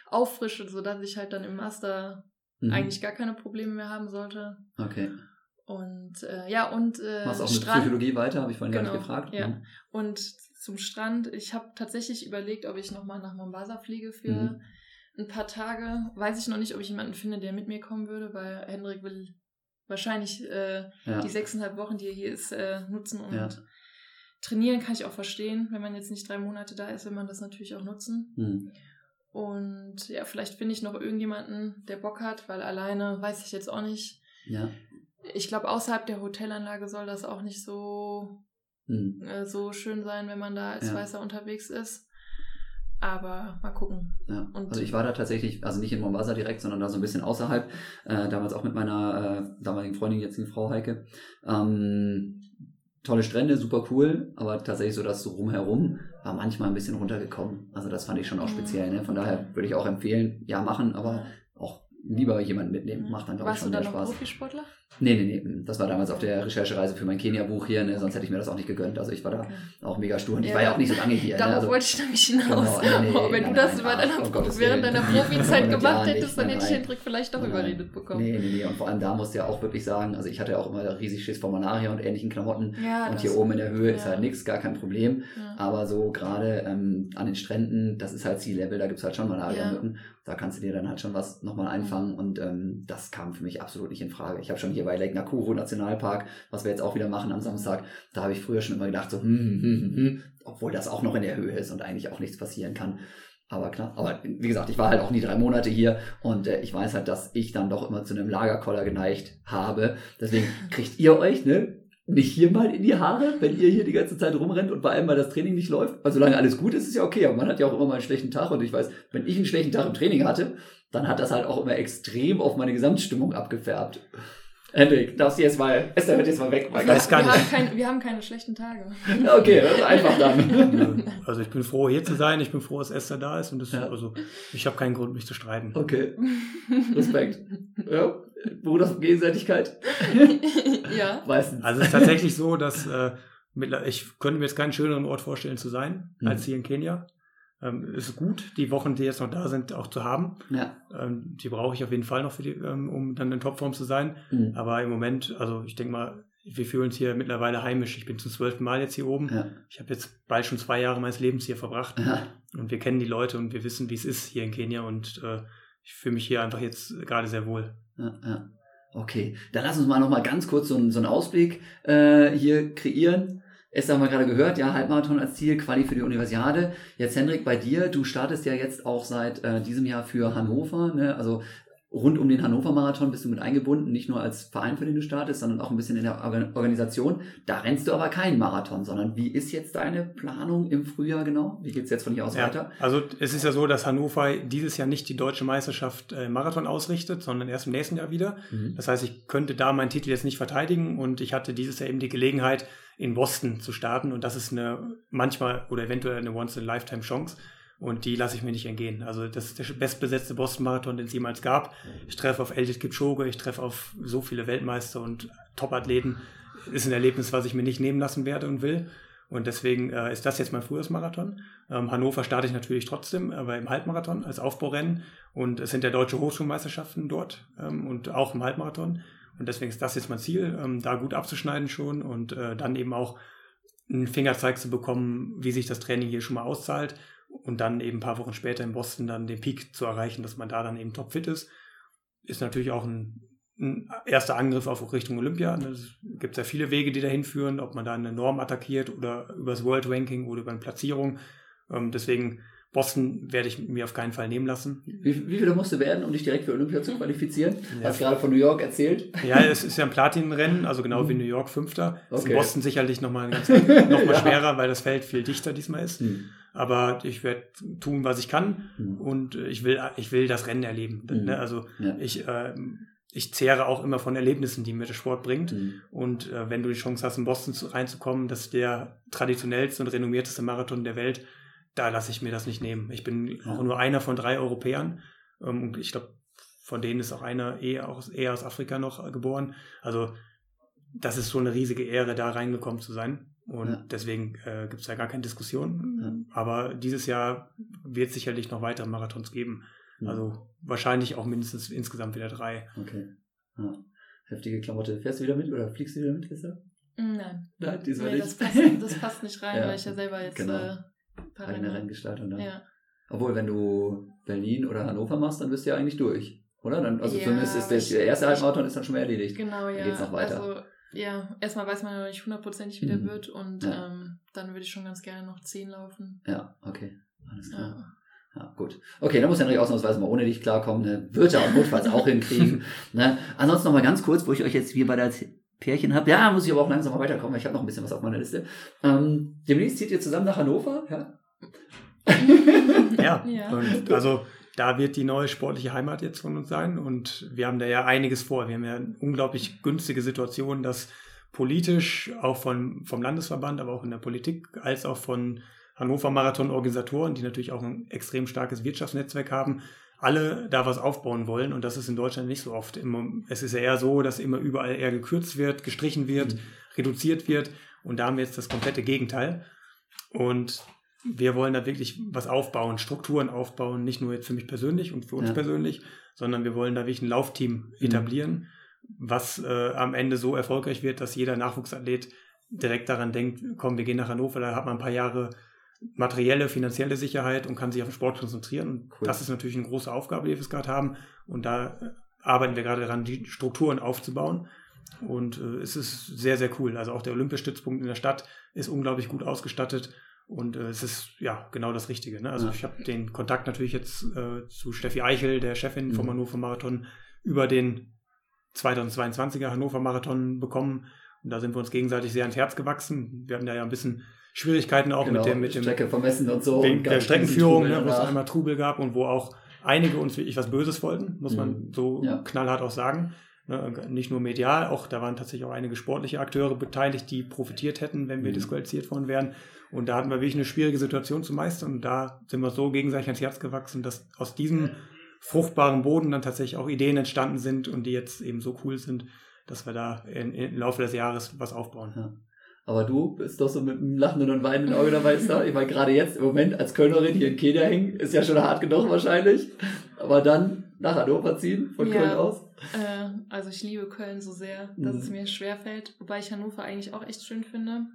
S5: auffrische, sodass ich halt dann im Master
S2: Mhm.
S5: eigentlich gar keine Probleme mehr haben sollte.
S2: Okay.
S5: Und äh, ja, und äh,
S2: Machst auch mit
S5: Strand
S2: Psychologie weiter, habe ich vorhin gar
S5: Genau,
S2: nicht gefragt.
S5: ja.
S2: Mhm.
S5: und zum Strand. Ich habe tatsächlich überlegt, ob ich nochmal nach Mombasa fliege für
S2: Mhm.
S5: Ein paar Tage. Weiß ich noch nicht, ob ich jemanden finde, der mit mir kommen würde, weil Hendrik will wahrscheinlich äh,
S2: Ja.
S5: die sechseinhalb Wochen, die er hier ist, äh, nutzen und
S2: Ja.
S5: trainieren kann ich auch verstehen. Wenn man jetzt nicht drei Monate da ist, will man das natürlich auch nutzen.
S2: Mhm.
S5: Und ja, vielleicht finde ich noch irgendjemanden, der Bock hat, weil alleine weiß ich jetzt auch nicht.
S2: Ja.
S5: Ich glaube, außerhalb der Hotelanlage soll das auch nicht so,
S2: Mhm.
S5: äh, so schön sein, wenn man da als
S2: Ja.
S5: Weißer unterwegs ist. Aber mal gucken.
S2: Ja,
S5: Und-
S2: also ich war da tatsächlich, also nicht in Mombasa direkt, sondern da so ein bisschen außerhalb, äh, damals auch mit meiner äh, damaligen Freundin, jetzigen Frau Heike. Ähm, tolle Strände, super cool, aber tatsächlich so das Rumherum war manchmal ein bisschen runtergekommen. Also das fand ich schon auch
S5: Mhm.
S2: speziell. Ne? Von daher würde ich auch empfehlen, ja machen, aber lieber jemanden mitnehmen. Macht dann, glaube ich,
S5: Warst
S2: schon
S5: du
S2: mehr
S5: dann noch
S2: Spaß.
S5: Profisportler?
S2: Nee, nee, nee. Das war damals auf der Recherchereise für mein Kenia-Buch hier, ne? sonst hätte ich mir das auch nicht gegönnt. Also ich war da
S5: Okay.
S2: auch mega stur und ich
S5: Ja,
S2: war ja auch nicht so lange hier. Ne?
S5: Darauf
S2: Also,
S5: wollte ich nämlich hinaus.
S2: Genau, nee, nee,
S5: Aber wenn
S2: nein,
S5: du das
S2: nein,
S5: deiner,
S2: um Gottes
S5: während deiner Profizeit
S2: 100
S5: gemacht hättest, dann
S2: nicht,
S5: hätte ich
S2: nein,
S5: den Trick vielleicht doch
S2: Nein, nein.
S5: überredet bekommen.
S2: Nee, nee, nee. Und vor allem da musst du ja auch wirklich sagen, also ich hatte ja auch immer riesig Schiss vor Malaria und ähnlichen Klamotten.
S5: Ja,
S2: und hier oben in der Höhe ist halt nichts, gar kein Problem. Aber so gerade ähm, an den Stränden, das ist halt Sea-Level, da gibt's halt schon Malaria-Mücken. Da kannst du dir dann halt schon was nochmal einfangen. Und ähm, das kam für mich absolut nicht in Frage. Ich habe schon hier bei Lake Nakuru Nationalpark, was wir jetzt auch wieder machen am Samstag, da habe ich früher schon immer gedacht, so, hm, hm, hm, hm, obwohl das auch noch in der Höhe ist und eigentlich auch nichts passieren kann. Aber klar, aber wie gesagt, ich war halt auch nie drei Monate hier und äh, ich weiß halt, dass ich dann doch immer zu einem Lagerkoller geneigt habe. Deswegen kriegt ihr euch, ne, nicht hier mal in die Haare, wenn ihr hier die ganze Zeit rumrennt und bei einem mal das Training nicht läuft. Weil solange alles gut ist, ist es ja okay, aber man hat ja auch immer mal einen schlechten Tag und ich weiß, wenn ich einen schlechten Tag im Training hatte, dann hat das halt auch immer extrem auf meine Gesamtstimmung abgefärbt. Hendrik, darfst du jetzt mal, Esther wird jetzt mal weg.
S4: Ich weiß gar
S5: wir,
S4: nicht.
S5: haben kein, wir haben keine schlechten Tage.
S2: Okay, das ist einfach dann.
S4: Also ich bin froh, hier zu sein. Ich bin froh, dass Esther da ist. Und das,
S2: Ja.
S4: also ich habe keinen Grund, mich zu streiten.
S2: Okay, Respekt. Ja, Beruht auf Gegenseitigkeit?
S5: ja.
S2: Meistens.
S4: Also es ist tatsächlich so, dass äh, ich könnte mir jetzt keinen schöneren Ort vorstellen zu sein,
S2: Mhm.
S4: als hier in Kenia. Ähm, es ist gut, die Wochen, die jetzt noch da sind, auch zu haben.
S2: Ja.
S4: Ähm, die brauche ich auf jeden Fall noch, für die, ähm, um dann in Topform zu sein.
S2: Mhm.
S4: Aber im Moment, also ich denke mal, wir fühlen uns hier mittlerweile heimisch. Ich bin zum zwölften Mal jetzt hier oben.
S2: Ja.
S4: Ich habe jetzt bald schon zwei Jahre meines Lebens hier verbracht.
S2: Ja.
S4: Und wir kennen die Leute und wir wissen, wie es ist hier in Kenia. Und äh, ich fühle mich hier einfach jetzt gerade sehr wohl.
S2: Ja, ja. Okay, dann lass uns mal noch mal ganz kurz so einen, so einen Ausblick äh, hier kreieren. Esther haben wir gerade gehört, ja, Halbmarathon als Ziel, Quali für die Universiade. Jetzt Hendrik, bei dir, du startest ja jetzt auch seit äh, diesem Jahr für Hannover, ne? also rund um den Hannover-Marathon bist du mit eingebunden, nicht nur als Verein, für den du startest, sondern auch ein bisschen in der Organ Organisation. Da rennst du aber keinen Marathon, sondern wie ist jetzt deine Planung im Frühjahr genau? Wie geht's jetzt von hier aus weiter?
S4: also es ist ja so, dass Hannover dieses Jahr nicht die deutsche Meisterschaft äh, Marathon ausrichtet, sondern erst im nächsten Jahr wieder.
S2: Mhm.
S4: Das heißt, ich könnte da meinen Titel jetzt nicht verteidigen und ich hatte dieses Jahr eben die Gelegenheit, in Boston zu starten und das ist eine manchmal oder eventuell eine Once-in-a-Lifetime-Chance und die lasse ich mir nicht entgehen. Also das ist der bestbesetzte Boston-Marathon, den es jemals gab. Ich treffe auf Eliud Kipchoge, ich treffe auf so viele Weltmeister und Top-Athleten. Ist ein Erlebnis, was ich mir nicht nehmen lassen werde und will. Und deswegen äh, ist das jetzt mein Frühjahrsmarathon. Ähm, Hannover starte ich natürlich trotzdem, aber im Halbmarathon als Aufbaurennen. Und es sind ja deutsche Hochschulmeisterschaften dort ähm, und auch im Halbmarathon. Und deswegen ist das jetzt mein Ziel, ähm, da gut abzuschneiden schon und äh, dann eben auch einen Fingerzeig zu bekommen, wie sich das Training hier schon mal auszahlt. Und dann eben ein paar Wochen später in Boston dann den Peak zu erreichen, dass man da dann eben topfit ist. Ist natürlich auch ein, ein erster Angriff auf Richtung Olympia. Es gibt ja viele Wege, die dahin führen, ob man da eine Norm attackiert oder übers World Ranking oder über eine Platzierung. Ähm, deswegen Boston werde ich mir auf keinen Fall nehmen lassen.
S2: Wie, wie viele musst du werden, um dich direkt für Olympia zu qualifizieren?
S4: Ja.
S2: Hast gerade von New York erzählt.
S4: Ja, es ist ja ein Platinrennen, also genau wie New York Fünfter. Ist
S2: Okay.
S4: in Boston sicherlich nochmal ganz noch mal
S2: Ja.
S4: schwerer, weil das Feld viel dichter diesmal ist.
S2: Hm.
S4: Aber ich werde tun, was ich kann
S2: Hm.
S4: und äh, ich will, ich will das Rennen erleben.
S2: Mhm.
S4: Ne? Also
S2: Ja.
S4: ich, ähm, ich zehre auch immer von Erlebnissen, die mir der Sport bringt.
S2: Hm.
S4: Und äh, wenn du die Chance hast, in Boston zu, reinzukommen, das ist der traditionellste und renommierteste Marathon der Welt, da lasse ich mir das nicht nehmen. Ich bin
S2: Ja.
S4: auch nur einer von drei Europäern. Ähm, und ich glaube, von denen ist auch einer eher aus, eher aus Afrika noch äh, geboren. Also das ist so eine riesige Ehre, da reingekommen zu sein. Und
S2: Ja.
S4: deswegen äh, gibt es da gar keine Diskussion. Aber dieses Jahr wird es sicherlich noch weitere Marathons geben.
S2: Hm.
S4: Also wahrscheinlich auch mindestens insgesamt wieder drei.
S2: Okay. Ja. Heftige Klamotte. Fährst du wieder mit oder fliegst du wieder mit, Lisa?
S5: Nein.
S2: Nein, diesmal
S5: Nee,
S2: nicht.
S5: das passt, das passt nicht rein,
S2: Ja.
S5: weil ich ja selber jetzt
S2: Genau.
S5: äh,
S2: Eigene
S5: Rennen-
S2: Renngestaltung dann.
S5: Ja.
S2: Obwohl, wenn du Berlin oder Hannover machst, dann bist du ja eigentlich durch. Oder? Dann, also
S5: Ja,
S2: zumindest ist der, der erste Halbmarathon ist dann schon mal erledigt.
S5: Genau, ja.
S2: geht's noch weiter.
S5: Also, ja, erstmal weiß man noch nicht hundertprozentig, wie der
S2: Mhm.
S5: wird und
S2: Ja.
S5: ähm, dann würde ich schon ganz gerne noch 10 laufen.
S2: Ja, okay. Alles klar.
S5: Ja.
S2: Ja, gut. Okay, dann muss Henrik ausnahmsweise mal ohne dich klarkommen. Ne? Wird er auch notfalls auch hinkriegen. Ne? Ansonsten noch mal ganz kurz, wo ich euch jetzt hier bei der Pärchen habe. Ja, muss ich aber auch langsam mal weiterkommen, weil ich habe noch ein bisschen was auf meiner Liste. Ähm, demnächst zieht ihr zusammen nach Hannover, ja?
S4: Ja,
S5: Ja.
S4: und also da wird die neue sportliche Heimat jetzt von uns sein und wir haben da ja einiges vor. Wir haben ja eine unglaublich günstige Situation, dass politisch, auch von, vom Landesverband, aber auch in der Politik, als auch von Hannover Marathon-Organisatoren, die natürlich auch ein extrem starkes Wirtschaftsnetzwerk haben, alle da was aufbauen wollen. Und das ist in Deutschland nicht so oft. Es ist ja eher so, dass immer überall eher gekürzt wird, gestrichen wird, mhm. reduziert wird. Und da haben wir jetzt das komplette Gegenteil. Und wir wollen da wirklich was aufbauen, Strukturen aufbauen, nicht nur jetzt für mich persönlich und für uns ja. persönlich, sondern wir wollen da wirklich ein Laufteam mhm. etablieren, was äh, am Ende so erfolgreich wird, dass jeder Nachwuchsathlet direkt daran denkt, komm, wir gehen nach Hannover, da hat man ein paar Jahre materielle, finanzielle Sicherheit und kann sich auf den Sport konzentrieren. Und cool. das ist natürlich eine große Aufgabe, die wir gerade haben. Und da äh, arbeiten wir gerade daran, die Strukturen aufzubauen. Und äh, es ist sehr, sehr cool. Also auch der Olympiastützpunkt in der Stadt ist unglaublich gut ausgestattet. Und äh, es ist ja genau das Richtige. Ne? Also ja. ich habe den Kontakt natürlich jetzt äh, zu Steffi Eichel, der Chefin mhm. vom Hannover Marathon, über den 2022er Hannover Marathon bekommen. Und da sind wir uns gegenseitig sehr ans Herz gewachsen. Wir hatten da ja ein bisschen Schwierigkeiten auch genau, mit dem, mit dem
S2: Strecke vermessen und so.
S4: Wegen und der Streckenführung, ne, wo es einmal Trubel gab und wo auch einige uns wirklich was Böses wollten, muss mhm. man so ja. knallhart auch sagen. Ne, nicht nur medial, auch da waren tatsächlich auch einige sportliche Akteure beteiligt, die profitiert hätten, wenn wir mhm. disqualifiziert worden wären. Und da hatten wir wirklich eine schwierige Situation zu meistern. Und da sind wir so gegenseitig ans Herz gewachsen, dass aus diesem fruchtbaren Boden dann tatsächlich auch Ideen entstanden sind und die jetzt eben so cool sind, dass wir da in, im Laufe des Jahres was aufbauen.
S2: Ja. Aber du bist doch so mit einem lachenden und weinenden Auge dabei. Ich meine, gerade jetzt im Moment als Kölnerin hier in Kenia hängen, ist ja schon hart genug wahrscheinlich. Aber dann nach Hannover ziehen, von ja, Köln aus.
S5: Äh, also ich liebe Köln so sehr, dass mhm. es mir schwerfällt. Wobei ich Hannover eigentlich auch echt schön finde.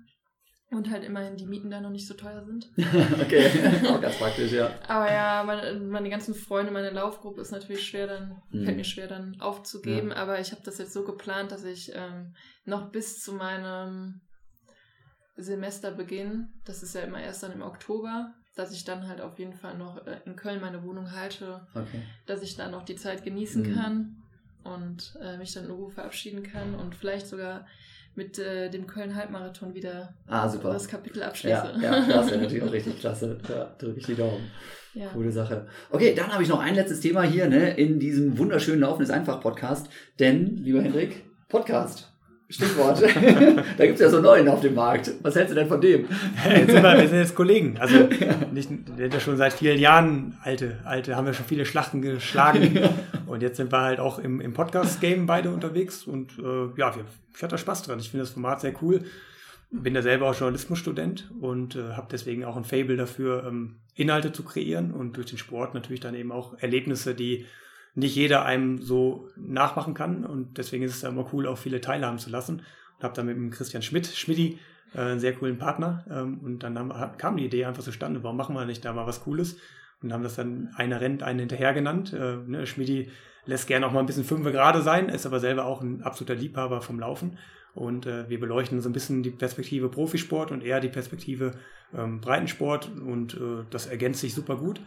S5: Und halt immerhin die Mieten da noch nicht so teuer sind.
S2: okay, auch ganz praktisch, ja.
S5: Aber ja, meine, meine ganzen Freunde, meine Laufgruppe ist natürlich schwer dann, mhm. fällt mir schwer dann aufzugeben. Ja. Aber ich habe das jetzt so geplant, dass ich ähm, noch bis zu meinem Semesterbeginn, das ist ja immer erst dann im Oktober, dass ich dann halt auf jeden Fall noch äh, in Köln meine Wohnung halte, okay. dass ich dann noch die Zeit genießen mhm. kann und äh, mich dann in Ruhe verabschieden kann und vielleicht sogar mit äh, dem Köln-Halbmarathon wieder
S2: ah, super.
S5: das Kapitel abschließe.
S2: Ja, ja das wäre natürlich auch richtig klasse. Da drücke ich die Daumen. Ja. Coole Sache. Okay, dann habe ich noch ein letztes Thema hier ne, in diesem wunderschönen Laufen ist einfach Podcast. Denn, lieber Hendrik, Podcast. Stichwort. da gibt es ja so neuen auf dem Markt. Was hältst du denn von dem?
S4: Jetzt sind wir, wir sind jetzt Kollegen. Also nicht, wir sind ja schon seit vielen Jahren alte, alte, haben wir schon viele Schlachten geschlagen. Und jetzt sind wir halt auch im, im Podcast-Game beide unterwegs. Und äh, ja, ich hatte Spaß dran. Ich finde das Format sehr cool. Bin da selber auch Journalismusstudent und äh, habe deswegen auch ein Fable dafür, ähm, Inhalte zu kreieren und durch den Sport natürlich dann eben auch Erlebnisse, die nicht jeder einem so nachmachen kann. Und deswegen ist es ja immer cool, auch viele teilhaben zu lassen. Und habe da mit dem Christian Schmidt, Schmidti, äh, einen sehr coolen Partner. Ähm, und dann haben, kam die Idee einfach zustande, warum machen wir nicht da mal was Cooles? Und haben das dann einer rennt, einen hinterher genannt. Äh, ne, Schmidti lässt gerne auch mal ein bisschen fünfe gerade sein, ist aber selber auch ein absoluter Liebhaber vom Laufen. Und äh, wir beleuchten so ein bisschen die Perspektive Profisport und eher die Perspektive ähm, Breitensport. Und äh, das ergänzt sich super gut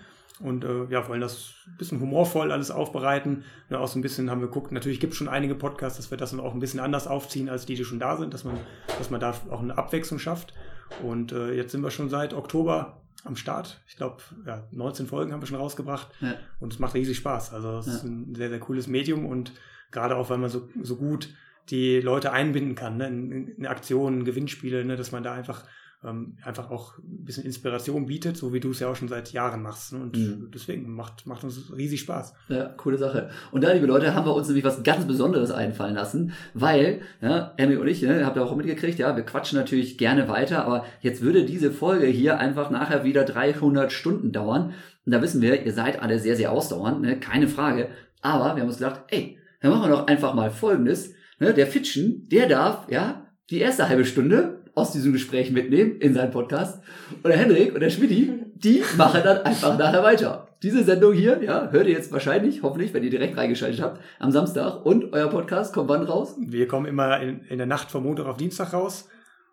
S4: und äh, ja, wollen das ein bisschen humorvoll alles aufbereiten. Ja, auch so ein bisschen haben wir geguckt, natürlich gibt es schon einige Podcasts, dass wir das dann auch ein bisschen anders aufziehen, als die, die schon da sind, dass man, dass man da auch eine Abwechslung schafft. Und äh, jetzt sind wir schon seit Oktober am Start. Ich glaube, ja, 19 Folgen haben wir schon rausgebracht. Ja. Und es macht riesig Spaß. Also es ja. ist ein sehr, sehr cooles Medium und gerade auch, weil man so, so gut die Leute einbinden kann, ne, in, in Aktionen, Gewinnspiele, ne, dass man da einfach ähm, einfach auch ein bisschen Inspiration bietet, so wie du es ja auch schon seit Jahren machst. Ne? Und mhm. deswegen macht, macht uns riesig Spaß.
S2: Ja, coole Sache. Und da, liebe Leute, haben wir uns nämlich was ganz Besonderes einfallen lassen, weil, ja, Emmy und ich, ne, habt ihr auch mitgekriegt, ja, wir quatschen natürlich gerne weiter, aber jetzt würde diese Folge hier einfach nachher wieder 300 Stunden dauern. Und da wissen wir, ihr seid alle sehr, sehr ausdauernd, ne? keine Frage. Aber wir haben uns gedacht, ey, dann machen wir doch einfach mal Folgendes. Ne? Der Fitschen, der darf, ja, die erste halbe Stunde aus diesem Gespräch mitnehmen in seinen Podcast. Und der Henrik und der Schmidti, die machen dann einfach nachher weiter. Diese Sendung hier, ja, hört ihr jetzt wahrscheinlich, hoffentlich, wenn ihr direkt reingeschaltet habt, am Samstag. Und euer Podcast kommt wann raus?
S4: Wir kommen immer in, in der Nacht vom Montag auf Dienstag raus.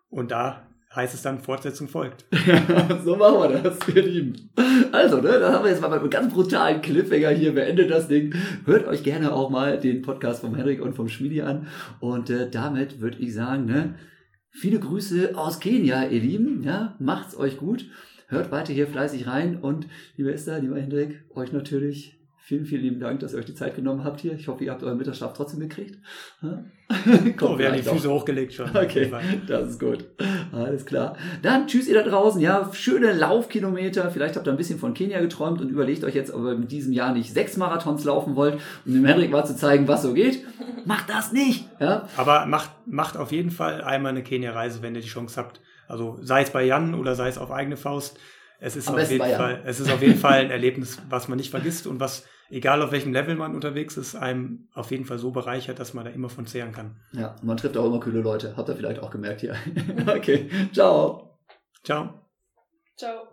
S4: Und da heißt es dann, Fortsetzung folgt.
S2: so machen wir das, ihr Lieben. Also, ne, da haben wir jetzt mal einen ganz brutalen Cliffhanger hier, beendet das Ding. Hört euch gerne auch mal den Podcast vom Henrik und vom Schmiedi an. Und äh, damit würde ich sagen, ne, Viele Grüße aus Kenia, ihr Lieben. Ja, macht's euch gut. Hört weiter hier fleißig rein und lieber Esther, lieber Hendrik, euch natürlich Vielen, vielen lieben Dank, dass ihr euch die Zeit genommen habt hier. Ich hoffe, ihr habt euren Mittagsschlaf trotzdem gekriegt. Ja?
S4: Oh, wir haben die Füße hochgelegt schon.
S2: Okay, das ist gut. Alles klar. Dann tschüss ihr da draußen. Ja, schöne Laufkilometer. Vielleicht habt ihr ein bisschen von Kenia geträumt und überlegt euch jetzt, ob ihr mit diesem Jahr nicht sechs Marathons laufen wollt, um dem Henrik mal zu zeigen, was so geht. Macht das nicht. Ja?
S4: Aber macht, macht auf jeden Fall einmal eine Kenia-Reise, wenn ihr die Chance habt. Also sei es bei Jan oder sei es auf eigene Faust. Es ist,
S2: Am
S4: auf jeden. Fall, es ist auf jeden Fall ein Erlebnis, was man nicht vergisst und was, egal auf welchem Level man unterwegs ist, einem auf jeden Fall so bereichert, dass man da immer von zehren kann.
S2: Ja, und man trifft auch immer coole Leute. Habt ihr vielleicht auch gemerkt hier. okay, ciao.
S4: Ciao.
S5: Ciao.